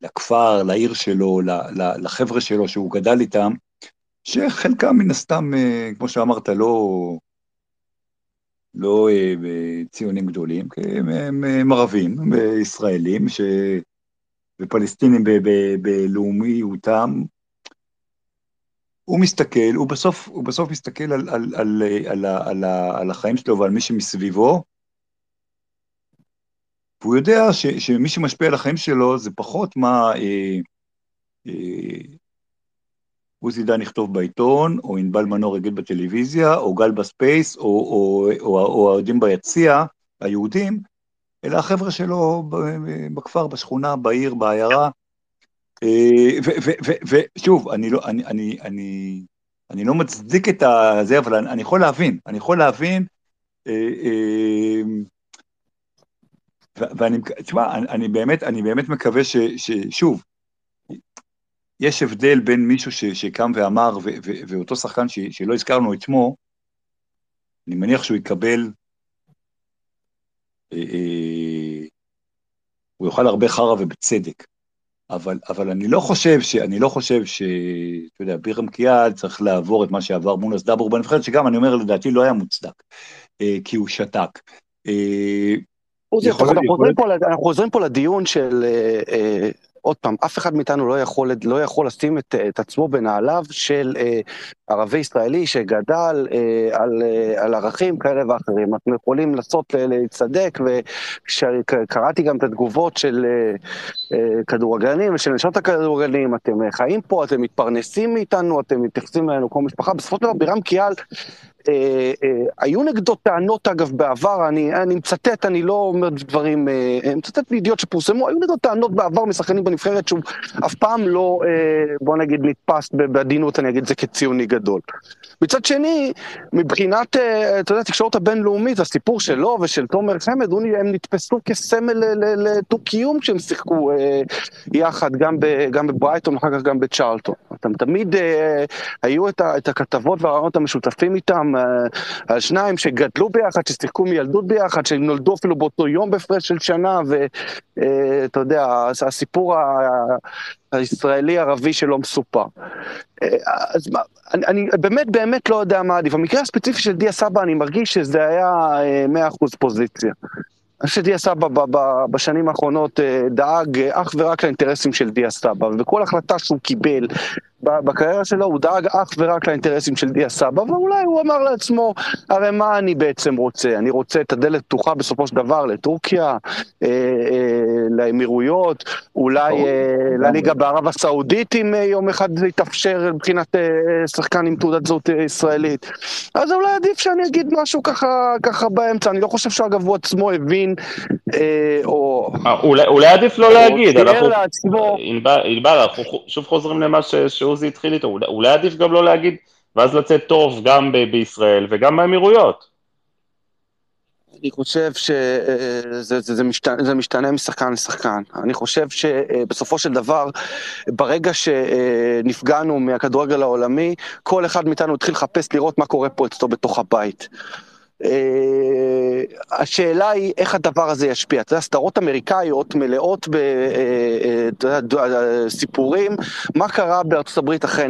לכפר, לעיר שלו, לחבר'ה שלו שהוא גדל איתם, שחלקם מן הסתם, אה, כמו שאמרת, לא, לא אה, ציונים גדולים, כי הם, הם, הם ערבים, הם ישראלים, ש... ופלסטינים בלאומיותם, הוא מסתכל, הוא בסוף, הוא בסוף מסתכל על, על, על, על, על, ה- על החיים שלו ועל מי שמסביבו, והוא יודע ש, שמי שמשפיע על החיים שלו זה פחות מה אה, אה, עוזי דן יכתוב בעיתון, או ענבל מנור יגיד בטלוויזיה, או גל ב space, או, או, או, או האוהדים ביציע, היהודים, אלא החבר'ה שלו בכפר, בשכונה, בעיר, בעיירה. אה, ושוב, אני לא, אני, אני, אני, אני לא מצדיק את זה, אבל אני, אני יכול להבין, אני יכול להבין, אה, אה, ואני, תשמע, אני, אני באמת, אני באמת מקווה ש, ששוב, יש הבדל בין מישהו ש, שקם ואמר, ו, ו, ואותו שחקן ש, שלא הזכרנו את שמו, אני מניח שהוא יקבל, הוא יאכל הרבה חרא ובצדק. אבל, אבל אני לא חושב ש... אני לא חושב ש... אתה יודע, בירם קיאל צריך לעבור את מה שעבר מונס דבור בנבחרת, שגם, אני אומר, לדעתי לא היה מוצדק, אה, כי הוא שתק. אה, עוזי, יכול- אנחנו יכול- חוזרים פה ל- אנחנו חוזרים פה לדיון של, אה, אה, עוד פעם, אף אחד מאיתנו לא יכול, לא יכול לשים את, את עצמו בנעליו של אה, ערבי ישראלי שגדל אה, על, אה, על ערכים כאלה ואחרים. אנחנו יכולים לנסות להצטדק, וכשקראתי גם את התגובות של אה, אה, כדורגלנים ושל נשות הכדורגלנים, אתם חיים פה, אתם מתפרנסים מאיתנו, אתם מתייחסים אלינו כמו משפחה. בסופו של דבר, בירם קיאל, היו נגדו טענות אגב בעבר, אני, אני מצטט, אני לא אומר דברים, אה, אה, מצטט מידיעות שפורסמו, היו נגדו טענות בעבר משחקנים בנבחרת שהוא אף פעם לא, אה, בוא נגיד, נתפס בעדינות, אני אגיד את זה כציוני גדול. מצד שני, מבחינת, אה, אתה יודע, התקשורת הבינלאומית, הסיפור שלו ושל תומר חמד, הם נתפסו כסמל לדו-קיום כשהם שיחקו אה, יחד, גם, גם בברייטון, אחר כך גם בצ'רלטון. תמיד אה, היו את הכתבות והרעיונות המשותפים איתם, אה, על שניים שגדלו ביחד, ששיחקו מילדות ביחד, שנולדו אפילו באותו יום בהפרש של שנה, ואתה יודע, הסיפור הישראלי-ערבי שלא מסופר. אה, אז מה, אני, אני באמת באמת לא יודע מה עדיף. במקרה הספציפי של דיה סבא אני מרגיש שזה היה אה, 100% פוזיציה. אני חושב שדיה סבא בשנים האחרונות אה, דאג אה, אך ורק לאינטרסים של דיה סבא, ובכל החלטה שהוא קיבל בקריירה שלו הוא דאג אך ורק לאינטרסים של דיה סבא, ואולי הוא אמר לעצמו, הרי מה אני בעצם רוצה? אני רוצה את הדלת פתוחה בסופו של דבר לטורקיה, אה, אה, לאמירויות, אולי. אה, לליגה בערב הסעודית אם אה, יום אחד זה יתאפשר מבחינת אה, שחקן עם תעודת זהות אה, ישראלית. אז אולי עדיף שאני אגיד משהו ככה, ככה באמצע, אני לא חושב שאגב הוא עצמו הבין, אה, או... אה, אולי, אולי עדיף לא להגיד, תיאר אנחנו, לעצמו, ענבל, ענבל, אנחנו שוב חוזרים למה ש- שעוזי התחיל איתו, אולי, אולי עדיף גם לא להגיד, ואז לצאת טוב גם ב- בישראל וגם באמירויות. אני חושב שזה זה, זה משתנה, זה משתנה משחקן לשחקן. אני חושב שבסופו של דבר, ברגע שנפגענו מהכדורגל העולמי, כל אחד מאיתנו התחיל לחפש לראות מה קורה פה אצלו בתוך הבית. אה, השאלה היא איך הדבר הזה ישפיע. אתה יודע, סדרות אמריקאיות מלאות בסיפורים, מה קרה בארצות הברית אחרי 9-11,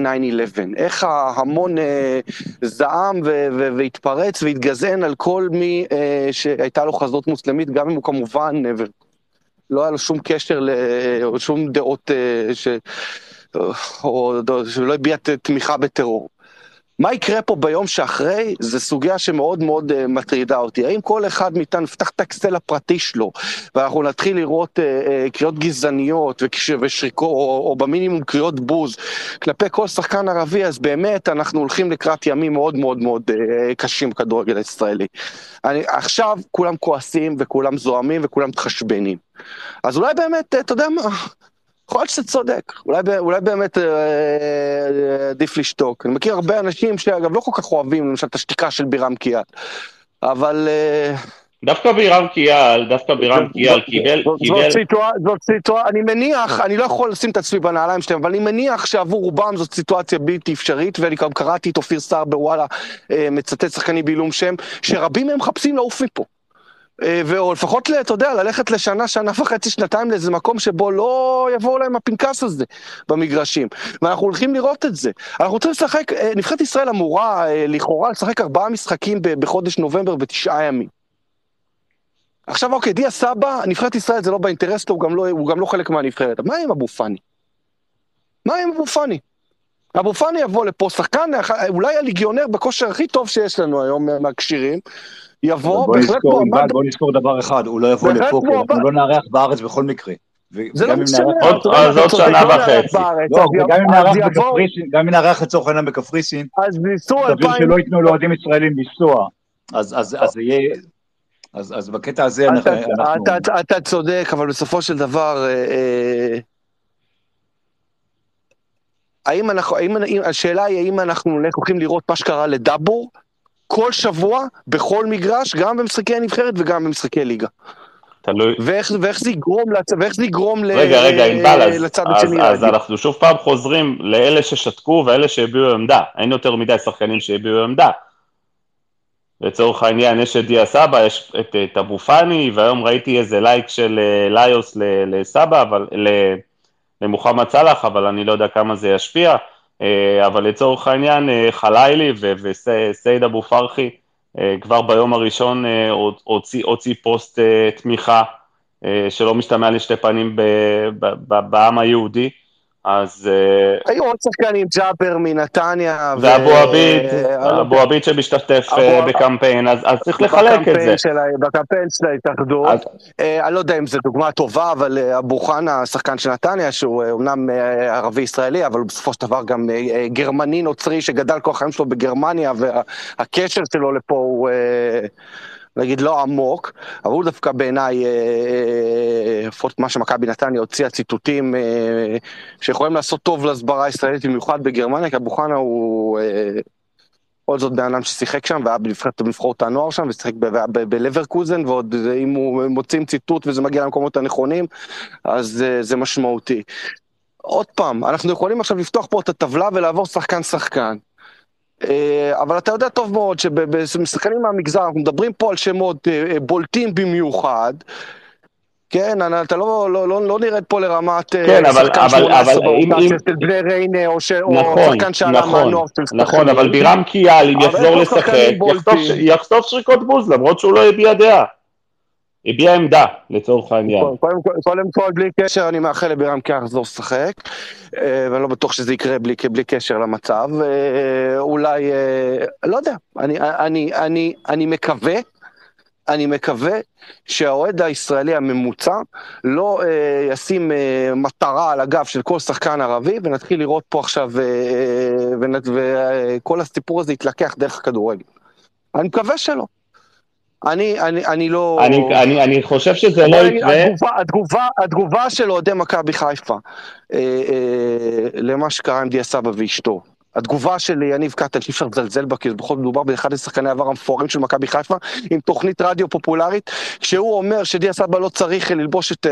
איך ההמון אה, זעם והתפרץ והתגזען על כל מי אה, שהייתה לו חזות מוסלמית, גם אם הוא כמובן לא היה לו שום קשר לשום דעות. או שלא הביע תמיכה בטרור. מה יקרה פה ביום שאחרי, זו סוגיה שמאוד מאוד uh, מטרידה אותי. האם כל אחד מאיתנו יפתח את האקסל הפרטי שלו, ואנחנו נתחיל לראות uh, uh, קריאות גזעניות ושריקו, או, או במינימום קריאות בוז כלפי כל שחקן ערבי, אז באמת אנחנו הולכים לקראת ימים מאוד מאוד מאוד uh, קשים בכדורגל הישראלי. אני, עכשיו כולם כועסים וכולם זועמים וכולם מתחשבנים. אז אולי באמת, אתה יודע מה... יכול להיות שאתה צודק, אולי, אולי באמת אה, אה, עדיף לשתוק. אני מכיר הרבה אנשים שאגב לא כל כך אוהבים למשל את השתיקה של בירם קיאל, אבל... אה, דווקא בירם קיאל, דווקא בירם קיאל קיבל... זאת סיטואציה, אני מניח, אני לא יכול לשים את עצמי בנעליים שלהם, אבל אני מניח שעבור רובם זאת סיטואציה בלתי אפשרית, ואני גם קראתי את אופיר סער בוואלה מצטט שחקנים בעילום שם, שרבים מהם מחפשים לעוף מפה. אה, או לפחות, אתה יודע, ללכת לשנה, שנה וחצי, שנתיים לאיזה מקום שבו לא יבואו להם הפנקס הזה במגרשים. ואנחנו הולכים לראות את זה. אנחנו רוצים לשחק, אה, נבחרת ישראל אמורה אה, לכאורה לשחק ארבעה משחקים בחודש נובמבר בתשעה ימים. עכשיו אוקיי, דיה סבא, נבחרת ישראל זה לא באינטרס שלו, הוא, לא, הוא גם לא חלק מהנבחרת. מה עם אבו פאני? מה עם אבו פאני? אבו פאני יבוא לפה, שחקן, אולי הליגיונר בכושר הכי טוב שיש לנו היום מהכשירים. יבוא, בהחלט מועמד... בוא נזכור דבר אחד, הוא לא יבוא לפה, כי אנחנו לא נארח בארץ בכל מקרה. זה לא משנה, אז עוד שנה וחצי. לא, גם אם נארח לצורך העניין בקפריסין, אז ניסו אלפיים... שלא ייתנו לאוהדים ישראלים לנסוע, אז זה יהיה... אז בקטע הזה אנחנו... אתה צודק, אבל בסופו של דבר... אה, אה, האם אנחנו, האם, השאלה היא האם אנחנו הולכים לראות מה שקרה לדאבור, כל שבוע, בכל מגרש, גם במשחקי הנבחרת וגם במשחקי ליגה. תלוי. ואיך, ואיך זה יגרום, לצ... ואיך זה יגרום רגע, ל... רגע, ענבל, אז, לצד אז, השני. אז, אז אנחנו שוב פעם חוזרים לאלה ששתקו ואלה שהביעו עמדה. אין יותר מדי שחקנים שהביעו עמדה. לצורך העניין, יש את דיה סבא, יש את, את אבו פאני, והיום ראיתי איזה לייק של אה, ליוס לסבא, אבל, למוחמד סאלח, אבל אני לא יודע כמה זה ישפיע. אה, אבל לצורך העניין אה, חלילי וסייד אבו פרחי אה, כבר ביום הראשון הוציא, הוציא פוסט תמיכה שלא משתמע לשתי פנים בעם היהודי. אז... אה, היו עוד שחקנים, ג'אבר מנתניה. ואבו עביד, אבו עביד שמשתתף אה, בקמפיין, אז צריך לחלק את זה. בקמפיין של ההתאחדות. אה, אני לא יודע אם זו דוגמה טובה, אבל אבו חנה, השחקן של נתניה, שהוא אומנם ערבי-ישראלי, אבל הוא בסופו של דבר גם גרמני-נוצרי שגדל כל החיים שלו בגרמניה, והקשר שלו לפה הוא... נגיד לא עמוק, אבל הוא דווקא בעיניי, אה, אה, לפחות מה שמכבי נתניה הוציאה ציטוטים אה, שיכולים לעשות טוב להסברה הישראלית, במיוחד בגרמניה, כי אבו חנה הוא בכל זאת בן אדם ששיחק שם והיה בנבחרות הנוער שם ושיחק בלברקוזן ועוד אם הוא מוצאים ציטוט וזה מגיע למקומות הנכונים אז זה משמעותי. עוד פעם, אנחנו יכולים עכשיו לפתוח פה את הטבלה ולעבור שחקן שחקן. אה, אבל אתה יודע טוב מאוד שבשחקנים מהמגזר, אנחנו מדברים פה על שמות אה, אה, בולטים במיוחד. כן, אתה לא, לא, לא, לא נרד פה לרמת כן, אבל, אבל, אבל אם, אם... של בני ריינה או, ש... נכון, או שחקן שעלה נכון, מהנוער של נכון, אבל בירם קיאל, אם יחזור לשחק, יחטוף שריקות בוז למרות שהוא לא הביע דעה. הביע עמדה, לצורך העניין. קודם, קודם, קודם כל, בלי קשר, אני מאחל לבירם קיאר לחזור לשחק, אה, ואני לא בטוח שזה יקרה בלי, בלי קשר למצב. אה, אולי, אה, לא יודע, אני, אני, אני, אני מקווה, אני מקווה שהאוהד הישראלי הממוצע לא אה, ישים אה, מטרה על הגב של כל שחקן ערבי, ונתחיל לראות פה עכשיו, אה, וכל הסיפור הזה יתלקח דרך הכדורגל. אני מקווה שלא. אני, אני, אני לא... אני, אני, אני חושב שזה לא יקרה. התגובה, התגובה, התגובה של אוהדי מכבי חיפה אה, אה, למה שקרה עם דיה סבא ואשתו, התגובה של יניב קטן, שאי אפשר לזלזל בה, כי בכל זאת מדובר באחד משחקני העבר המפוארים של מכבי חיפה, עם תוכנית רדיו פופולרית, כשהוא אומר שדיה סבא לא צריך ללבוש את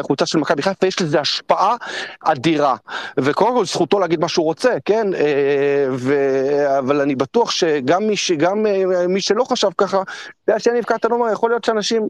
החולצה אה, של מכבי חיפה, יש לזה השפעה אדירה. וקודם כל זכותו להגיד מה שהוא רוצה, כן? אה, ו... אבל אני בטוח שגם מי, ש... גם, אה, מי שלא חשב ככה, יודע שיניב קטן אומר, יכול להיות שאנשים אה,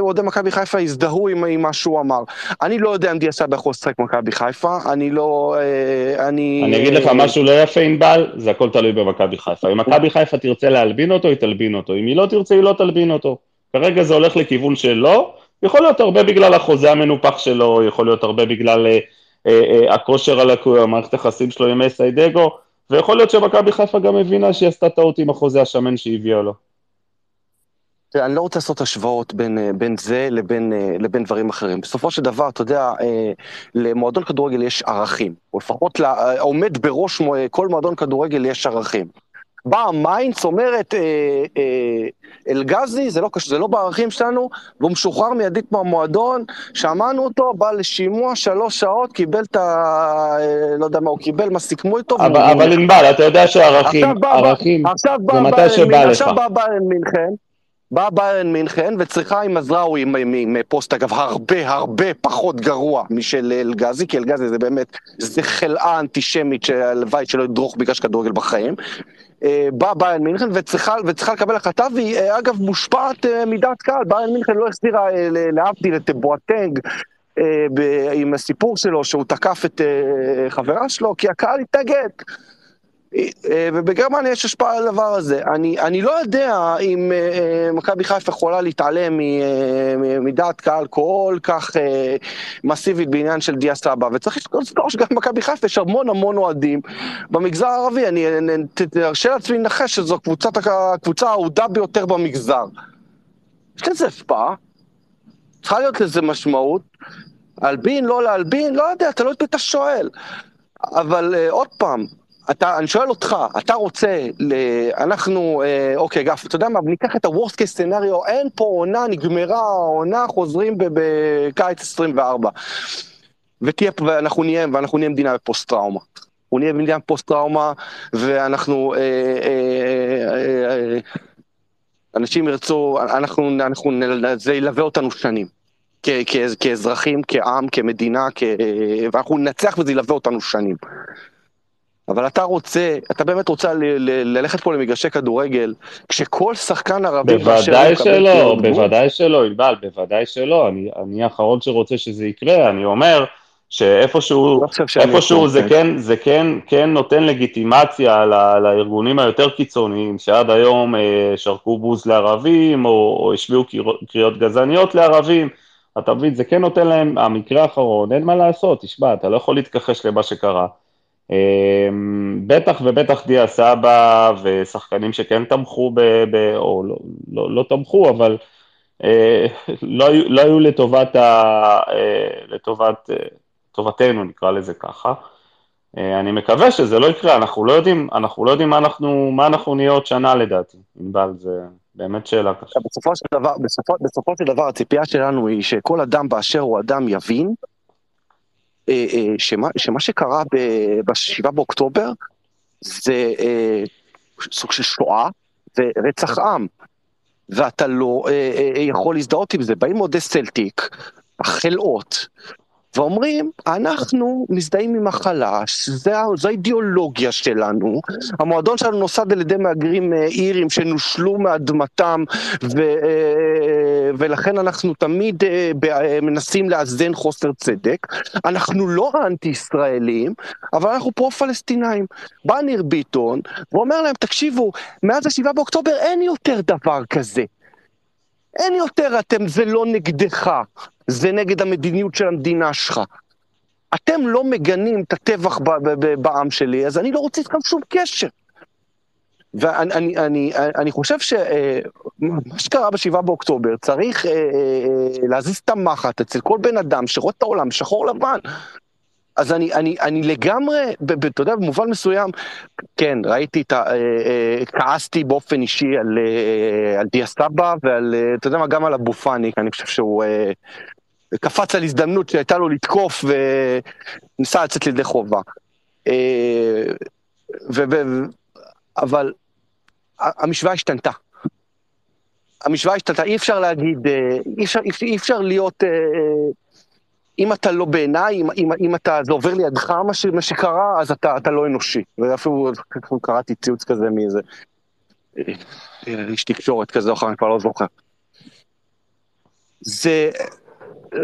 אוהדי מכבי חיפה הזדהו עם, עם מה שהוא אמר. אני לא יודע אם דיה סבא יכול לשחק מכבי חיפה, אני לא... אה, אני... אני אגיד לך משהו לא יפה ענבל, זה הכל תלוי במכבי חיפה. אם מכבי חיפה תרצה להלבין אותו, היא תלבין אותו. אם היא לא תרצה, היא לא תלבין אותו. כרגע זה הולך לכיוון של לא, יכול להיות הרבה בגלל החוזה המנופח שלו, יכול להיות הרבה בגלל אה, אה, אה, הכושר הלקוי, המערכת היחסים שלו עם מסאי דגו, ויכול להיות שמכבי חיפה גם הבינה שהיא עשתה טעות עם החוזה השמן שהביאה לו. אני לא רוצה לעשות השוואות בין, אה, בין זה לבין, אה, לבין דברים אחרים. בסופו של דבר, אתה יודע, אה, למועדון כדורגל יש ערכים, או לפחות עומד בראש כל מועדון כדורגל יש ערכים. באה מיינץ אומרת, אל גאזי, זה לא, זה לא בערכים שלנו, והוא משוחרר מיידית מהמועדון, שמענו אותו, בא לשימוע שלוש שעות, קיבל את ה... לא יודע מה, הוא קיבל מה סיכמו איתו. אבל ענבל, אתה יודע שערכים, ערכים, זה מתי שבא לך. עכשיו בא ביירן מינכן. בא ביירן מינכן וצריכה עם מזרעוי עם פוסט אגב הרבה הרבה פחות גרוע משל אלגזי, כי אלגזי זה באמת, זה חלאה אנטישמית שהלוואי שלא ידרוך בגלל כדורגל בחיים. אה, בא ביירן מינכן וצריכה, וצריכה לקבל החלטה והיא אה, אגב מושפעת אה, מדעת קהל, ביירן מינכן לא החזירה להבדיל את בואטנג עם הסיפור שלו שהוא תקף את חברה שלו כי הקהל התנגד. אה, ובגרמניה יש השפעה על הדבר הזה. אני, אני לא יודע אם uh, מכבי חיפה יכולה להתעלם מדעת קהל כל כך מסיבית בעניין של דיה סבא, וצריך לזכור שגם במכבי חיפה יש המון המון אוהדים במגזר הערבי. אני ארשה לעצמי לנחש שזו קבוצת, הקבוצה האהודה ביותר במגזר. יש לזה השפעה, צריכה להיות לזה משמעות. להלבין, לא להלבין, לא יודע, תלוי את מי אתה שואל. אבל uh, עוד פעם, אתה, אני שואל אותך, אתה רוצה, ל... אנחנו, אה, אוקיי, גף, אתה יודע מה, ניקח את ה-Worst case scenario, אין פה עונה, נגמרה העונה, חוזרים בקיץ 24. ותהיה, ואנחנו נהיה, ואנחנו נהיה מדינה בפוסט-טראומה. אנחנו נהיה מדינה בפוסט-טראומה, ואנחנו, אה, אה, אה, אה, אנשים ירצו, אנחנו, אנחנו, זה ילווה אותנו שנים. כ- כ- כאזרחים, כעם, כמדינה, כ- ואנחנו ננצח וזה ילווה אותנו שנים. אבל אתה רוצה, אתה באמת רוצה ל- ל- ללכת פה למגרשי כדורגל, כשכל שחקן ערבי בוודאי שלא, בוודאי שלא, ענבל, בוודאי שלא, אני, אני האחרון שרוצה שזה יקרה, אני אומר שאיפשהו, לא איפשהו זה, כן, זה כן, כן נותן לגיטימציה ל, לארגונים היותר קיצוניים, שעד היום אה, שרקו בוז לערבים, או, או השמיעו קריאות גזעניות לערבים, אתה מבין, זה כן נותן להם, המקרה האחרון, אין מה לעשות, תשמע, אתה לא יכול להתכחש למה שקרה. אמ, בטח ובטח דיה סבא ושחקנים שכן תמכו, ב, ב, או לא, לא, לא תמכו, אבל אה, לא, לא היו לטובת, ה, אה, לטובת, אה, טובתנו, נקרא לזה ככה. אה, אני מקווה שזה לא יקרה, אנחנו לא יודעים, אנחנו לא יודעים מה אנחנו, מה אנחנו נהיה עוד שנה לדעתי, ענבל, זה באמת שאלה קשה. בסופו של דבר, בסופו, בסופו של דבר הציפייה שלנו היא שכל אדם באשר הוא אדם יבין אה, אה, שמה, שמה שקרה ב-7 באוקטובר זה אה, סוג של שואה ורצח עם, ואתה לא יכול להזדהות עם זה. באים אוהדי סלטיק, החלאות, ואומרים, אנחנו מזדהים עם החלש, זו האידיאולוגיה שלנו, המועדון שלנו נוסד על ידי מהגרים אה, אירים שנושלו מאדמתם, ו, אה, ולכן אנחנו תמיד אה, מנסים לאזן חוסר צדק. אנחנו לא האנטי-ישראלים, אבל אנחנו פרו-פלסטינאים. בא ניר ביטון ואומר להם, תקשיבו, מאז ה-7 באוקטובר אין יותר דבר כזה. אין יותר אתם, זה לא נגדך. זה נגד המדיניות של המדינה שלך. אתם לא מגנים את הטבח בעם שלי, אז אני לא רוצה איתכם שום קשר. ואני אני, אני, אני חושב שמה אה, שקרה בשבעה באוקטובר צריך אה, אה, להזיז את המחט אצל כל בן אדם שרואה את העולם שחור לבן. אז אני, אני, אני לגמרי, אתה יודע, במובן מסוים, כן, ראיתי את ה... כעסתי באופן אישי על, על דיה סבא ועל, אתה יודע מה, גם על אבו פאני, כי אני חושב שהוא קפץ על הזדמנות שהייתה לו לתקוף וניסה לצאת לידי חובה. אה, ו, ו, אבל המשוואה השתנתה. המשוואה השתנתה, אי אפשר להגיד, אה, אי אפשר, אי אפשר להיות, אה, אם אתה לא בעיניי, אם, אם, אם אתה, זה עובר לידך מה, ש, מה שקרה, אז אתה, אתה לא אנושי. ואפילו קראתי ציוץ כזה מאיזה איש תקשורת כזה או אחר, אני כבר לא זוכר. זה,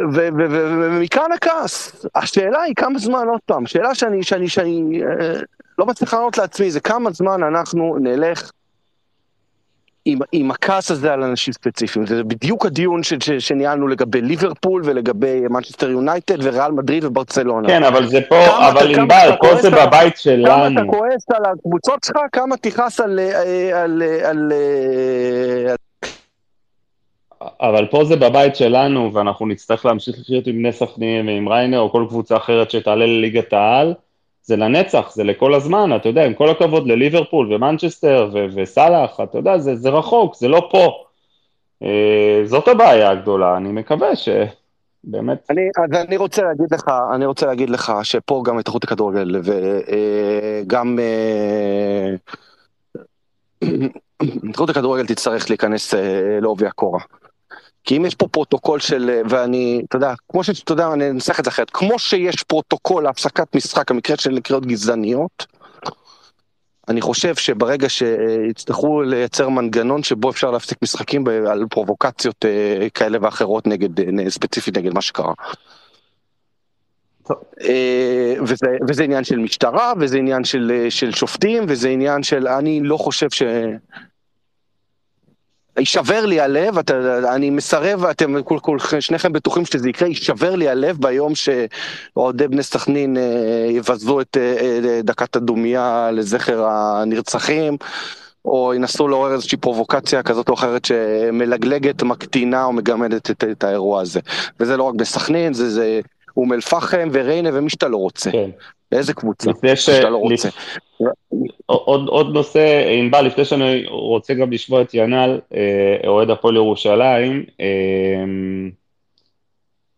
ומכאן הכעס. השאלה היא כמה זמן, עוד פעם, שאלה שאני, שאני, שאני אה, לא מצליח לענות לעצמי, זה כמה זמן אנחנו נלך עם, עם הכעס הזה על אנשים ספציפיים. זה בדיוק הדיון ש, ש, שניהלנו לגבי ליברפול ולגבי מנצ'סטר יונייטד וריאל מדריד וברצלונה. כן, אבל זה פה, אבל ענבל, פה זה בבית שלנו. כמה אתה כועס על הקבוצות שלך, כמה תכעס על... על, על, על, על אבל פה זה בבית שלנו, ואנחנו נצטרך להמשיך לחיות עם בני סכנין ועם ריינר או כל קבוצה אחרת שתעלה לליגת העל, זה לנצח, זה לכל הזמן, אתה יודע, עם כל הכבוד לליברפול ומנצ'סטר ו- וסאלח, אתה יודע, זה, זה רחוק, זה לא פה. אה, זאת הבעיה הגדולה, אני מקווה ש... באמת. אני, אז אני רוצה להגיד לך, אני רוצה להגיד לך שפה גם התאחדות הכדורגל וגם אה, התאחדות הכדורגל תצטרך להיכנס אה, לעובי הקורה. כי אם יש פה פרוטוקול של, ואני, אתה יודע, כמו שאתה יודע, אני אנסח את זה אחרת, כמו שיש פרוטוקול להפסקת משחק, המקרה של קריאות גזעניות, אני חושב שברגע שיצטרכו לייצר מנגנון שבו אפשר להפסיק משחקים על פרובוקציות אה, כאלה ואחרות נגד, אה, ספציפית נגד מה שקרה. אה, וזה, וזה עניין של משטרה, וזה עניין של, של שופטים, וזה עניין של, אני לא חושב ש... יישבר לי הלב, אתה, אני מסרב, אתם כול, כול, שניכם בטוחים שזה יקרה, יישבר לי הלב ביום שאוהדי בני סכנין אה, יבזו את אה, אה, דקת הדומייה לזכר הנרצחים. או ינסו לעורר איזושהי פרובוקציה כזאת או אחרת שמלגלגת, מקטינה או מגמדת את, את האירוע הזה. וזה לא רק בסכנין, זה, אום אל-פחם וריינה ומי שאתה לא רוצה. כן. באיזה קבוצה ש... שאתה לא רוצה. עוד, עוד נושא, ענבל, לפני שאני רוצה גם לשמוע את ינל, אה, אוהד הפועל ירושלים, אה,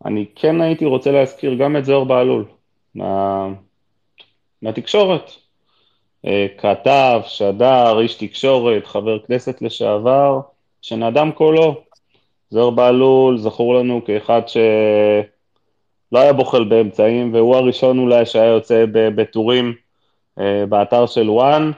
אני כן הייתי רוצה להזכיר גם את זוהר בהלול, מה... מהתקשורת. אה, כתב, שדר, איש תקשורת, חבר כנסת לשעבר, שנדם קולו. זוהר בהלול זכור לנו כאחד ש... לא היה בוחל באמצעים, והוא הראשון אולי שהיה יוצא בטורים אה, באתר של וואן,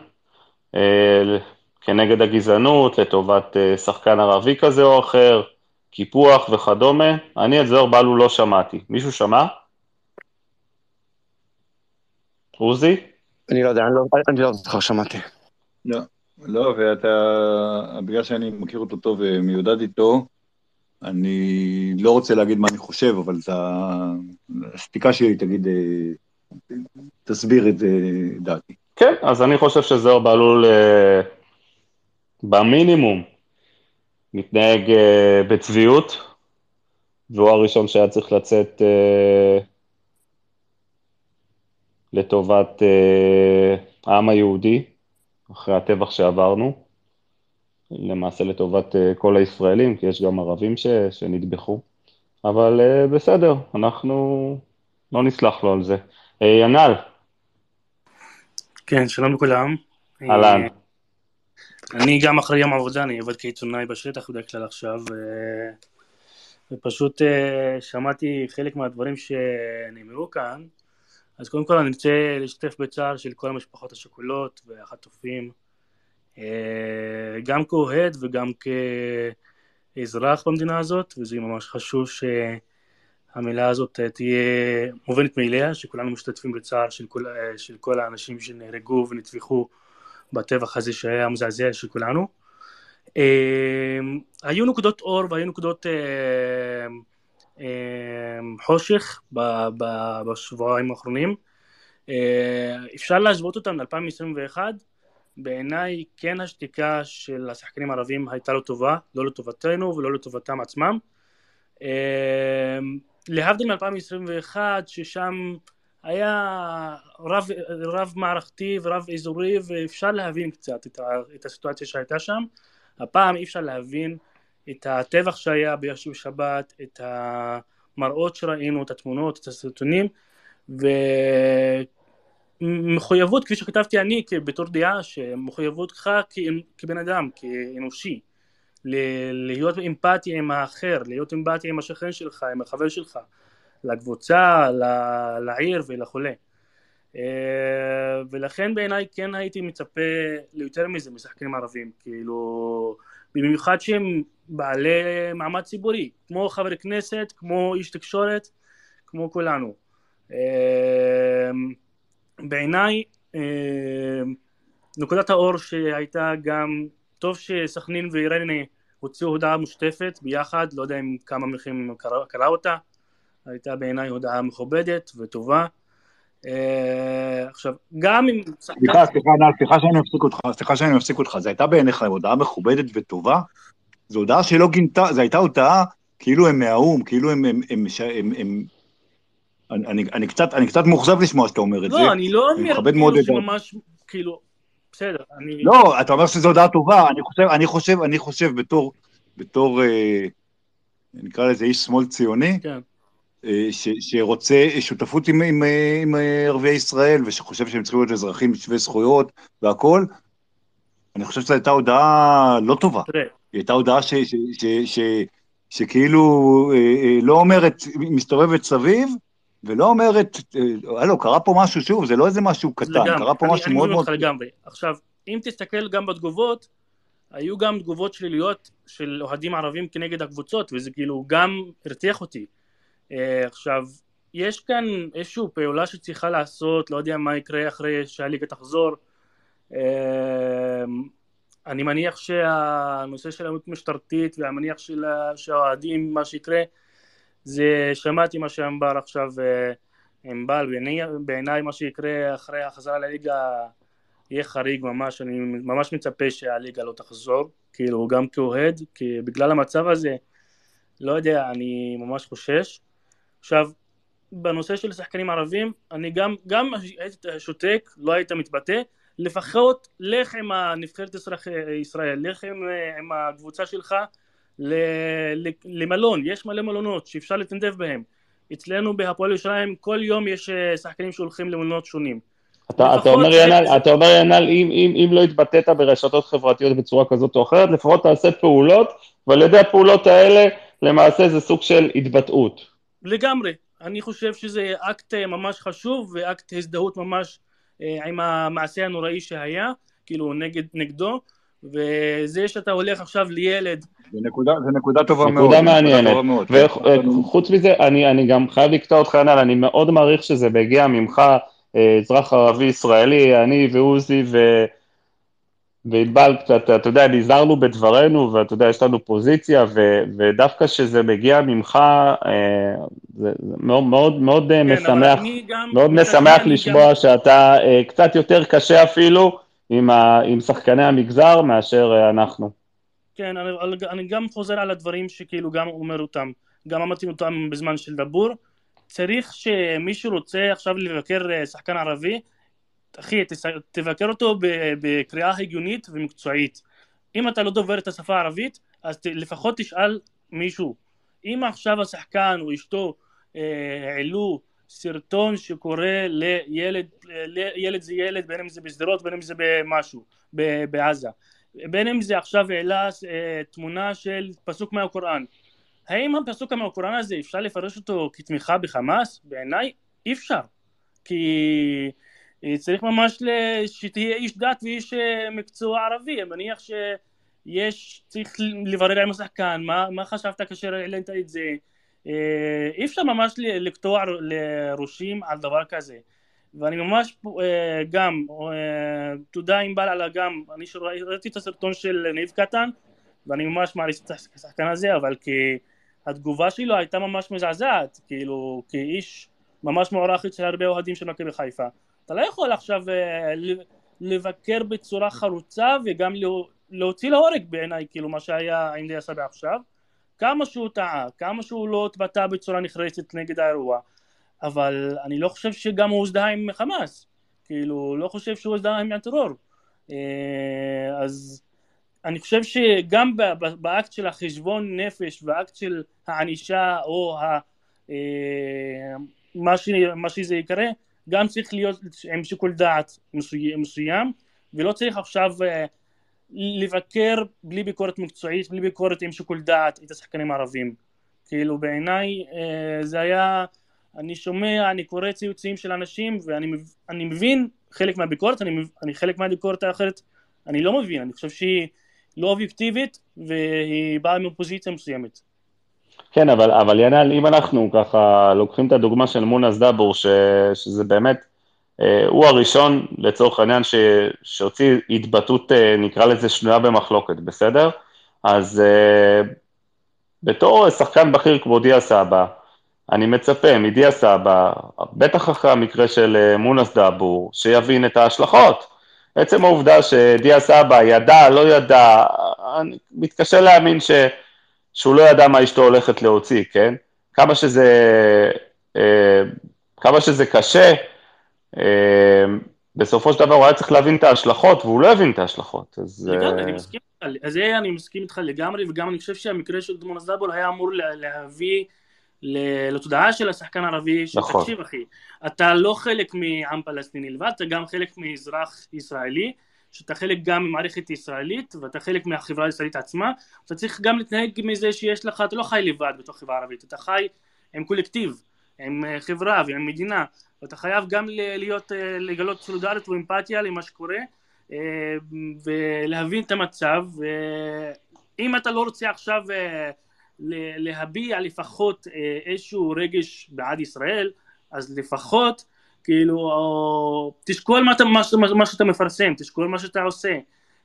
אה, כנגד הגזענות, לטובת אה, שחקן ערבי כזה או אחר, קיפוח וכדומה. אני את זוהר בלו לא שמעתי. מישהו שמע? עוזי? אני לא יודע, אני לא, אני לא זוכר, שמעתי. לא, לא, ואתה, בגלל שאני מכיר אותו טוב ומיודד איתו, אני לא רוצה להגיד מה אני חושב, אבל השתיקה שלי תגיד, אה, תסביר את דעתי. כן, אז אני חושב שזוהר בהלול אה, במינימום מתנהג אה, בצביעות, והוא הראשון שהיה צריך לצאת לטובת העם היהודי, אחרי הטבח שעברנו. למעשה לטובת אה, כל הישראלים, כי יש גם ערבים ש, שנטבחו, אבל אה, בסדר, אנחנו לא נסלח לו על זה. אה, ינאל. כן, שלום לכולם. אהלן. אני גם אחרי יום עבודה, אני עובד כעיתונאי בשטח בדרך כלל עכשיו, ופשוט שמעתי חלק מהדברים שנאמרו כאן, אז קודם כל אני רוצה להשתתף בצער של כל המשפחות השכולות והחטופים. אה, גם כאוהד וגם כאזרח במדינה הזאת, וזה ממש חשוב שהמילה הזאת תהיה מובנת מאליה, שכולנו משתתפים בצער של כל, אה, של כל האנשים שנהרגו ונטבחו בטבח הזה שהיה מזעזע של כולנו. אה, היו נקודות אור והיו נקודות חושך בשבועיים האחרונים. אפשר להשוות אותם ל-2021 בעיניי כן השתיקה של השחקנים הערבים הייתה לא טובה, לא לטובתנו ולא לטובתם עצמם. אמ, להבדיל מ-2021 ששם היה רב, רב מערכתי ורב אזורי ואפשר להבין קצת את, את הסיטואציה שהייתה שם. הפעם אי אפשר להבין את הטבח שהיה בישוב שבת, את המראות שראינו, את התמונות, את הסרטונים ו... מחויבות, כפי שכתבתי אני בתור דעה, שמחויבותך כבן אדם, כאנושי, להיות אמפתי עם האחר, להיות אמפתי עם השכן שלך, עם החבר שלך, לקבוצה, לעיר ולחולה. אה, ולכן בעיניי כן הייתי מצפה ליותר מזה משחקנים ערבים, כאילו, במיוחד שהם בעלי מעמד ציבורי, כמו חבר כנסת, כמו איש תקשורת, כמו כולנו. בעיניי אה, נקודת האור שהייתה גם, טוב שסכנין וריינה הוציאו הודעה משותפת ביחד, לא יודע אם כמה מכם קרא, קרא אותה, הייתה בעיניי הודעה מכובדת וטובה. אה, עכשיו, גם אם... סליחה, סליחה, סליחה שאני מפסיק אותך, סליחה שאני מפסיק אותך, זו הייתה בעיניך הודעה מכובדת וטובה? זו הודעה שלא גינתה, זו הייתה הודעה כאילו הם מהאו"ם, כאילו הם, הם, הם, הם, הם אני, אני, אני, קצת, אני קצת מאוכזב לשמוע שאתה אומר את לא, זה. לא, אני לא אומר כאילו שממש, כאילו, בסדר, אני... לא, אתה אומר שזו הודעה טובה, אני חושב, אני חושב, אני חושב בתור, בתור, אה, נקרא לזה איש שמאל ציוני, כן. אה, ש, שרוצה שותפות עם, עם, עם ערביי ישראל, ושחושב שהם צריכים להיות אזרחים שווי זכויות והכול, אני חושב שזו הייתה הודעה לא טובה. תראה. היא הייתה הודעה ש, ש, ש, ש, שכאילו אה, אה, לא אומרת, מסתובבת סביב, ולא אומרת, אה, הלו, קרה פה משהו, שוב, זה לא איזה משהו קטן, לגמרי. קרה פה אני, משהו אני מאוד מאוד... לגמרי. עכשיו, אם תסתכל גם בתגובות, היו גם תגובות שליליות של אוהדים ערבים כנגד הקבוצות, וזה כאילו גם הרתיח אותי. אה, עכשיו, יש כאן איזושהי פעולה שצריכה לעשות, לא יודע מה יקרה אחרי שהליגה תחזור. אה, אני מניח שהנושא של האלימות משטרתית והמניח של שהאוהדים, מה שיקרה, זה שמעתי מה שאמר עכשיו ענבל, בעיניי מה שיקרה אחרי החזרה לליגה יהיה חריג ממש, אני ממש מצפה שהליגה לא תחזור, כאילו גם כאוהד, כי בגלל המצב הזה, לא יודע, אני ממש חושש. עכשיו, בנושא של שחקנים ערבים, אני גם, גם היית שותק, לא היית מתבטא, לפחות לך עם הנבחרת ישראל, לך עם, עם הקבוצה שלך למלון, יש מלא מלונות שאפשר להתנדב בהם. אצלנו בהפועל ירושלים כל יום יש אה, שחקנים שהולכים למלונות שונים. אתה, אתה אומר ינאל, אתה אומר ינאל, אם, אם, אם לא התבטאת ברשתות חברתיות בצורה כזאת או אחרת, לפחות תעשה פעולות, ועל ידי הפעולות האלה, למעשה זה סוג של התבטאות. לגמרי. אני חושב שזה אקט אה, ממש חשוב, ואקט הזדהות ממש אה, עם המעשה הנוראי שהיה, כאילו נגד, נגדו, וזה שאתה הולך עכשיו לילד... זה נקודה, זה נקודה טובה נקודה מאוד. מעניינת. וחוץ מזה, אני, אני גם חייב לקטוע אותך, ינאל, אני מאוד מעריך שזה מגיע ממך, אה, אזרח ערבי ישראלי, אני ועוזי ו... וענבל קצת, אתה יודע, נזהרנו בדברנו, ואתה יודע, יש לנו פוזיציה, ו, ודווקא כשזה מגיע ממך, אה, זה, זה מאוד מאוד, מאוד כן, משמח, מאוד משמח לשמוע גם... שאתה אה, קצת יותר קשה אפילו עם, ה, עם שחקני המגזר מאשר אה, אנחנו. כן, אני, אני גם חוזר על הדברים שכאילו גם אומר אותם, גם אמרתי אותם בזמן של דבור, צריך שמי שרוצה עכשיו לבקר שחקן ערבי, אחי, תבקר אותו בקריאה הגיונית ומקצועית. אם אתה לא דובר את השפה הערבית, אז לפחות תשאל מישהו. אם עכשיו השחקן או אשתו אה, העלו סרטון שקורא לילד, ילד זה ילד, בין אם זה בשדרות, בין אם זה במשהו, בעזה. בין אם זה עכשיו העלה אה, תמונה של פסוק מהקוראן. האם הפסוק מהקוראן הזה אפשר לפרש אותו כתמיכה בחמאס? בעיניי אי אפשר. כי אה, צריך ממש שתהיה איש דת ואיש אה, מקצוע ערבי, אני מניח שיש, צריך לברר עם השחקן, מה, מה חשבת כאשר העלית את זה, אי אפשר ממש לקטוע לראשים על דבר כזה, ואני ממש גם, תודה ענבל על הגם, אני ראיתי את הסרטון של ניב קטן, ואני ממש מעריץ את השחקן הזה, אבל כי התגובה שלו הייתה ממש מזעזעת, כאילו, כאיש ממש מוערך אצל הרבה אוהדים של מכבי חיפה. אתה לא יכול עכשיו אה, לבקר בצורה חרוצה וגם להוציא להורג בעיניי, כאילו מה שהיה דיה סבא עכשיו. כמה שהוא טעה, כמה שהוא לא התבטא בצורה נחרצת נגד האירוע, אבל אני לא חושב שגם הוא הוזדהה עם חמאס, כאילו, לא חושב שהוא הוזדהה עם הטרור. אה, אז אני חושב שגם באקט של החשבון נפש, באקט של הענישה או ה... אה, מה שזה יקרה, גם צריך להיות עם שיקול דעת מסוים, ולא צריך עכשיו אה, לבקר בלי ביקורת מקצועית, בלי ביקורת עם שיקול דעת את השחקנים הערבים. כאילו בעיניי זה היה, אני שומע, אני קורא ציוצים של אנשים ואני מב- אני מבין חלק מהביקורת, אני, אני חלק מהביקורת האחרת, אני לא מבין, אני חושב שהיא לא אובייקטיבית והיא באה מפוזיציה מסוימת. כן, אבל, אבל ינאל, אם אנחנו ככה לוקחים את הדוגמה של מונס דאבור, ש, שזה באמת, אה, הוא הראשון לצורך העניין ש, שהוציא התבטאות, אה, נקרא לזה שנויה במחלוקת, בסדר? אז אה, בתור שחקן בכיר כמו דיה סבא, אני מצפה מדיה סבא, בטח אחרי המקרה של אה, מונס דאבור, שיבין את ההשלכות. עצם העובדה שדיה סבא ידע, לא ידע, אני מתקשה להאמין ש... שהוא לא ידע מה אשתו הולכת להוציא, כן? כמה שזה, אה, כמה שזה קשה, אה, בסופו של דבר הוא היה צריך להבין את ההשלכות, והוא לא הבין את ההשלכות. אז... לגמרי, אני מסכים זה אני מסכים איתך לגמרי, וגם אני חושב שהמקרה של דמון זאבול היה אמור לה- להביא לתודעה של השחקן הערבי, נכון. שתקשיב אחי, אתה לא חלק מעם פלסטיני לבד, אתה גם חלק מאזרח ישראלי, שאתה חלק גם ממערכת ישראלית, ואתה חלק מהחברה הישראלית עצמה, אתה צריך גם להתנהג מזה שיש לך, אתה לא חי לבד בתוך החברה הערבית, אתה חי עם קולקטיב, עם אה, חברה ועם מדינה, ואתה חייב גם להיות, אה, לגלות סולידריות ואמפתיה למה שקורה, אה, ולהבין את המצב, ואם אתה לא רוצה עכשיו להביע לפחות אה, איזשהו רגש בעד ישראל, אז לפחות כאילו תשקול מה, מה, ש- מה שאתה מפרסם, תשקול מה שאתה עושה,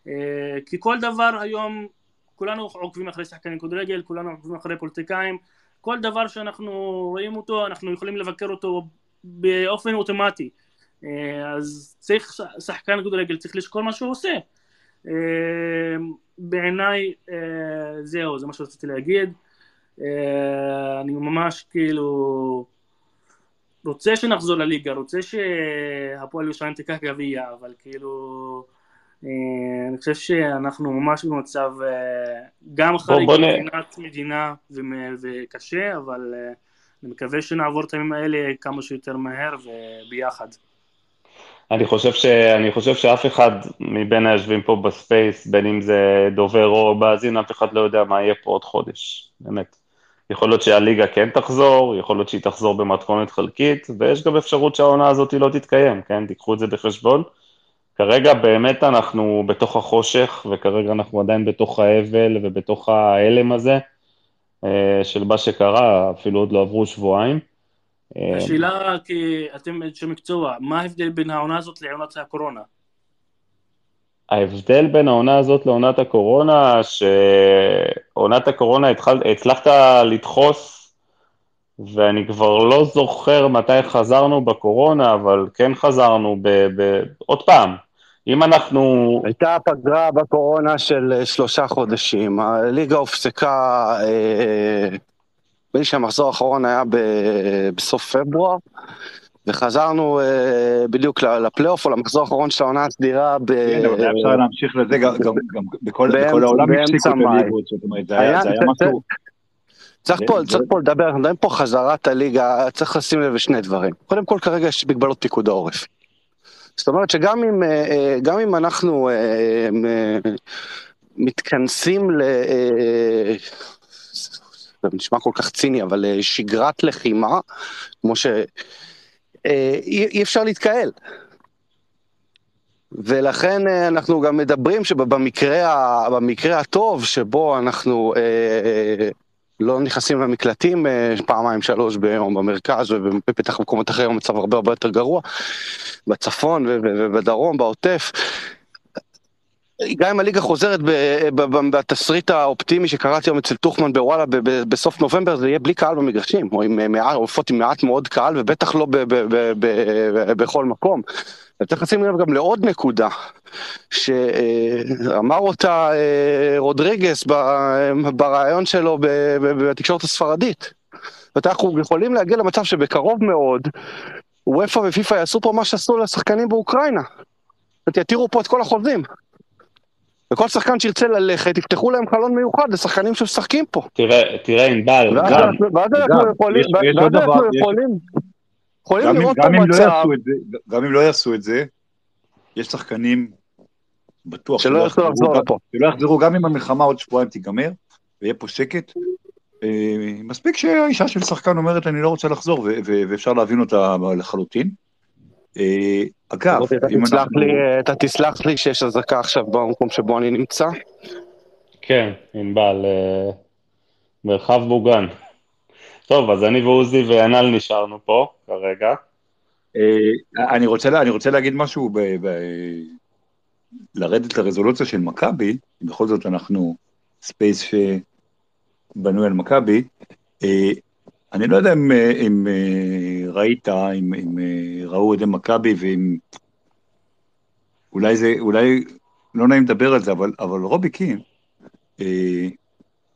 אה, כי כל דבר היום, כולנו עוקבים אחרי שחקנים כדורגל, כולנו עוקבים אחרי פוליטיקאים, כל דבר שאנחנו רואים אותו, אנחנו יכולים לבקר אותו באופן אוטומטי. אה, אז צריך שחקן כדורגל, צריך לשקול מה שהוא עושה. בעיניי זהו, זה מה שרציתי להגיד. אה, אני ממש כאילו רוצה שנחזור לליגה, רוצה שהפועל ירושלים תיקח גביע, אבל כאילו אה, אני חושב שאנחנו ממש במצב אה, גם חריג מבחינת מדינה וקשה, אבל אני מקווה שנעבור את הימים האלה כמה שיותר מהר וביחד. אני חושב, ש... אני חושב שאף אחד מבין היושבים פה ב space, בין אם זה דובר או מאזין, אף אחד לא יודע מה יהיה פה עוד חודש, באמת. יכול להיות שהליגה כן תחזור, יכול להיות שהיא תחזור במתכונת חלקית, ויש גם אפשרות שהעונה הזאת לא תתקיים, כן? תיקחו את זה בחשבון. כרגע באמת אנחנו בתוך החושך, וכרגע אנחנו עדיין בתוך האבל ובתוך ההלם הזה אה, של מה שקרה, אפילו עוד לא עברו שבועיים. אה, השאלה, כי אתם אנשי מקצוע, מה ההבדל בין העונה הזאת לעונת הקורונה? ההבדל בין העונה הזאת לעונת הקורונה, שעונת הקורונה התחל, הצלחת לדחוס, ואני כבר לא זוכר מתי חזרנו בקורונה, אבל כן חזרנו ב... ב עוד פעם, אם אנחנו... הייתה פגרה בקורונה של אה, שלושה חודשים, הליגה הופסקה, אה, נדמה לי שהמחזור האחרון היה ב- בסוף פברואר, וחזרנו אה, בדיוק לפלייאוף או למחזור האחרון של העונה הסדירה ב... כן, אבל היה אפשר להמשיך לזה גם- גם גם בכל באמצע- בכל העולם הפסיקו את. הליגות, זאת אומרת, זה היה זה היה משהו... צריך פה, זה- צריך פה לדבר, אנחנו מדברים פה חזרת הליגה, צריך לשים לב לשני דברים. קודם כל, כרגע יש מגבלות פיקוד העורף. זאת אומרת שגם אם, אה, אה, גם אם אנחנו אה, מתכנסים ל... זה נשמע כל כך ציני, אבל שגרת לחימה, כמו ש... אה, אי, אי אפשר להתקהל. ולכן אה, אנחנו גם מדברים שבמקרה במקרה הטוב שבו אנחנו אה, לא נכנסים למקלטים אה, פעמיים שלוש ביום במרכז ובפתח מקומות אחרים המצב הרבה הרבה יותר גרוע בצפון ובדרום בעוטף. גם אם הליגה חוזרת בתסריט האופטימי שקראתי היום אצל טוחמן בוואלה בסוף נובמבר זה יהיה בלי קהל במגרשים או עם עופות עם מעט מאוד קהל ובטח לא בכל מקום. וצריך לשים לב גם לעוד נקודה שאמר אותה אה, רודריגס בריאיון שלו בתקשורת הספרדית. אנחנו יכולים להגיע למצב שבקרוב מאוד וופא ופיפא יעשו פה מה שעשו לשחקנים באוקראינה. יתירו פה את כל החוזים. וכל שחקן שירצה ללכת, יפתחו להם חלון מיוחד לשחקנים שמשחקים פה. תראה, תראה ענבל, גם, אנחנו- ואז אנחנו גם, יכולים, ואז אנחנו יכולים, יכולים לראות אם לא מצב יעשו את זה, גם אם לא יעשו את זה, יש שחקנים, בטוח שלא לפה. יחזרו, גם אם המלחמה עוד שבועיים תיגמר, ויהיה פה שקט. אה, מספיק שהאישה של שחקן אומרת, אני לא רוצה לחזור, ואפשר להבין אותה לחלוטין. אה, אגב, אתה אם אנחנו... אה, אתה תסלח לי שיש אזעקה עכשיו במקום שבו אני נמצא. כן, ענבל, אה, מרחב מוגן. טוב, אז אני ועוזי וענל נשארנו פה כרגע. אני רוצה, לה- אני רוצה להגיד משהו, ב, ב, לרדת לרזולוציה של מכבי, בכל זאת אנחנו space שבנוי על מכבי. אני לא יודע אם, אם ראית, אם, אם אה, ראו אוהדי מכבי ואם... אולי זה, אולי לא נעים לדבר על זה, אבל, אבל רובי קין אה,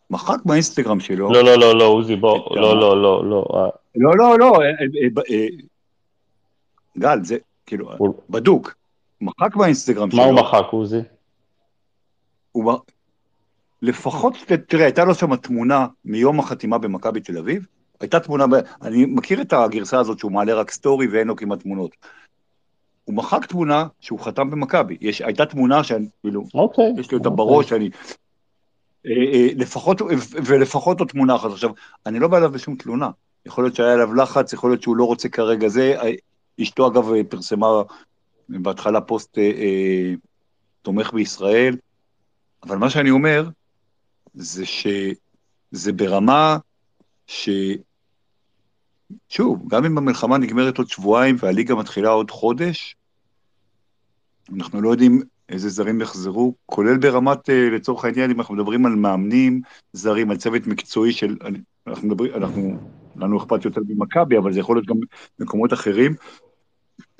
מחק באינסטגרם שלו. לא, לא, לא, לא, עוזי, בוא, את לא, ה- לא, לא, לא. אה, לא, לא, לא, אה, אה, אה, גל, זה כאילו, הוא- בדוק. מחק באינסטגרם שלו. מה הוא מחק, עוזי? הוא... לפחות, תראה, הייתה לו שם תמונה מיום החתימה במכבי תל אביב, הייתה תמונה. אני מכיר את הגרסה הזאת שהוא מעלה רק סטורי ואין לו כמעט תמונות. הוא מחק תמונה שהוא חתם במכבי, יש, הייתה תמונה שאני, כאילו, אוקיי. יש לי אותה אוקיי. בראש, אני... אה, אה, לפחות, ולפחות עוד תמונה אחת. עכשיו, אני לא בא אליו בשום תלונה. יכול להיות שהיה עליו לחץ, יכול להיות שהוא לא רוצה כרגע זה. אה, אשתו, אגב, פרסמה בהתחלה פוסט אה, אה, תומך בישראל, אבל מה שאני אומר, זה שזה ברמה ש... שוב, גם אם המלחמה נגמרת עוד שבועיים והליגה מתחילה עוד חודש, אנחנו לא יודעים איזה זרים יחזרו, כולל ברמת, אה, לצורך העניין, אם אנחנו מדברים על מאמנים זרים, על צוות מקצועי של, אנחנו מדברים, אנחנו, לנו אכפת יותר ממכבי, אבל זה יכול להיות גם מקומות אחרים.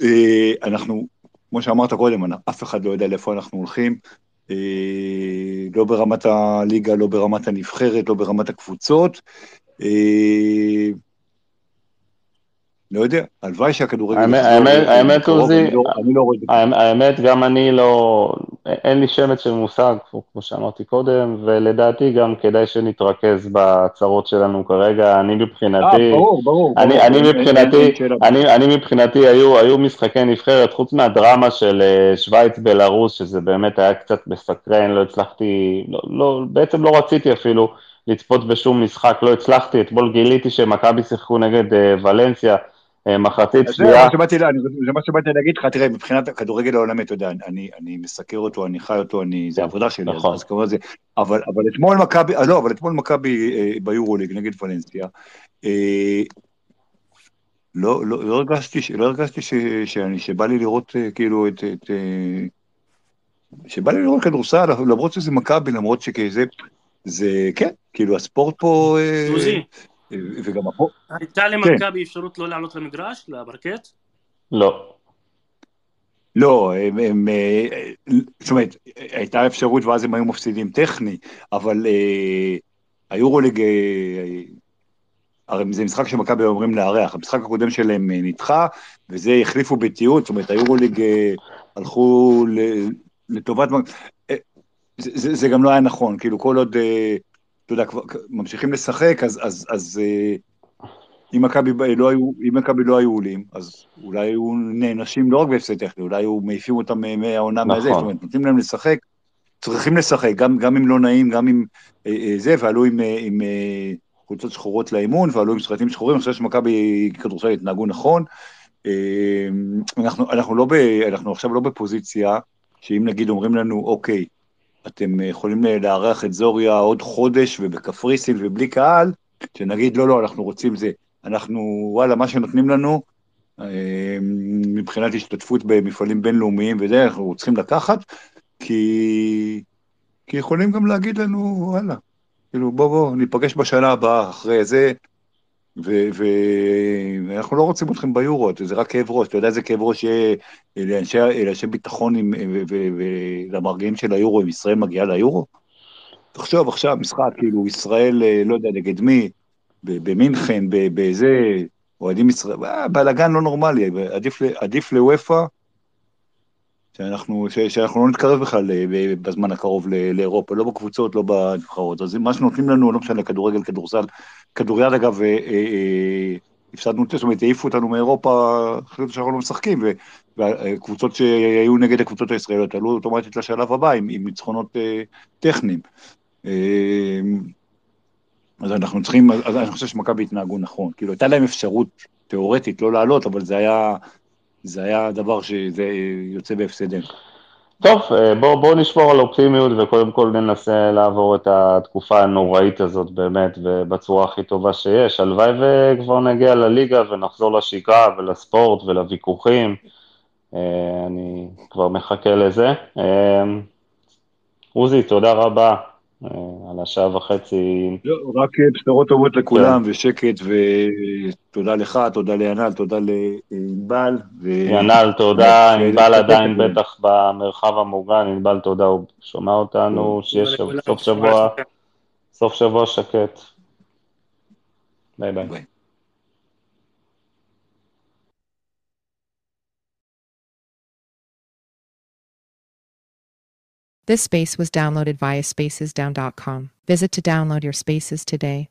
אה, אנחנו, כמו שאמרת קודם, אף אחד לא יודע לאיפה אנחנו הולכים, אה, לא ברמת הליגה, לא ברמת הנבחרת, לא ברמת הקבוצות. אה, לא יודע, הלוואי שהכדורגל האמת- יחזור האמת- ל- האמת, בקרוב, עוזי, לא- לא. האמת- גם אני לא, אין לי שמץ של מושג, כמו שאמרתי קודם, ולדעתי גם כדאי שנתרכז בצרות שלנו כרגע. אני אה, מבחינתי, ברור, ברור. ברור, אני מבחינתי. אני, היו, משחקי נבחרת, חוץ מהדרמה של אה, שווייץ בלרוס, שזה באמת היה קצת מסקרן, לא הצלחתי, לא, לא, בעצם לא רציתי אפילו לצפות בשום משחק, לא הצלחתי, אתמול גיליתי שמכבי שיחקו נגד אה, ולנסיה, אה, מחצית אז זה שנייה, זה מה שבאתי להגיד לך, תראה, מבחינת הכדורגל העולמי, אתה יודע, אני, אני מסקר אותו, אני חי אותו, אני, זה כן, עבודה שלי, אז, נכון. אז כמובן זה, אבל, אבל אתמול מכבי, אה, לא, אבל אתמול מכבי אה, ביורוליג נגד ולנסיה, אה, לא, לא, לא הרגשתי, לא הרגשתי ש, שאני, שבא לי לראות אה, כאילו את, את אה, שבא לי לראות כדורסל, למרות שזה מכבי, למרות שכזה, זה, כן, כאילו הספורט פה, אה, סוזי, אה, וגם הפה, הייתה למכבי אפשרות לא לעלות למגרש, לפרקט? לא. לא, הם, הם, אה, זאת אומרת, הייתה אפשרות ואז הם היו מפסידים טכני, אבל אה, היורוליג, אה, הרי זה משחק שמכבי אומרים לארח, המשחק הקודם שלהם נדחה, וזה החליפו בתיעוד, זאת אומרת, היורוליג הלכו ל- לטובת, זה, זה, זה גם לא היה נכון, כאילו כל עוד, אתה יודע, כבר ממשיכים לשחק, אז, אז, אז אה, אם מכבי לא היו, אם מכבי לא היו עולים, אז אולי היו נענשים לא רק בהפסד טכני, אולי היו מעיפים אותם מהעונה נכון. מהזה, זאת אומרת, נותנים להם לשחק, צריכים לשחק, גם, גם אם לא נעים, גם אם אה, אה, זה, ועלו עם, אה, עם אה, חולצות שחורות לאימון, ועלו עם סרטים שחורים, אני חושב שמכבי כדורסל התנהגו נכון. אה, אנחנו, אנחנו, לא ב, אנחנו עכשיו לא בפוזיציה, שאם נגיד אומרים לנו, אוקיי, אתם יכולים לארח את זוריה עוד חודש ובקפריסין ובלי קהל, שנגיד, לא, לא, אנחנו רוצים זה. אנחנו, וואלה, מה שנותנים לנו, אה, מבחינת השתתפות במפעלים בינלאומיים וזה, אנחנו צריכים לקחת, כי, כי יכולים גם להגיד לנו, וואלה, כאילו, בוא, בוא, ניפגש בשנה הבאה, אחרי זה, ואנחנו לא רוצים אתכם ביורו, זה רק כאב ראש, אתה יודע איזה כאב ראש יהיה לאנשי, ביטחון ולמרגעים של היורו, אם ישראל מגיעה ליורו? תחשוב עכשיו, משחק, כאילו, ישראל, אה, לא יודע, נגד מי, במינכן, ב- בזה, אוהדים ישראל, אה, בלאגן לא נורמלי, עדיף לוופא, שאנחנו, ש, שאנחנו לא נתקרב בכלל אה, בזמן הקרוב לאירופה, לא בקבוצות, לא בנבחרות. אז מה שנותנים לנו, לא משנה, כדורגל, כדורסל, כדוריד אגב, אה, אה, אה, הפסדנו, זאת אומרת, העיפו אותנו מאירופה, החליטו שאנחנו לא משחקים, ו- והקבוצות שהיו נגד הקבוצות הישראליות עלו אוטומטית לשלב הבא עם, עם ניצחונות אה, טכניים. אה, אז אנחנו צריכים, אז אני חושב שמכבי התנהגו נכון. כאילו, הייתה להם אפשרות תיאורטית לא לעלות, אבל זה היה, זה היה דבר שזה יוצא בהפסדנו. טוב, אה, בואו בוא נשמור על אופטימיות וקודם כל ננסה לעבור את התקופה הנוראית הזאת באמת ובצורה הכי טובה שיש. הלוואי וכבר נגיע לליגה ונחזור לשגרה ולספורט ולוויכוחים. אה, אני כבר מחכה לזה. אה, עוזי, תודה רבה על השעה וחצי. לא, רק בשורות טובות לכולם כן. ושקט ותודה לך, תודה לינל, תודה לענבל. ו... ינל, תודה, ענבל עדיין בטח במרחב המוגן, ענבל תודה, הוא שומע אותנו, שיש סוף שבוע, סוף שבוע שקט. ביי ביי. This space was downloaded via spacesdown.com. Visit to download your spaces today.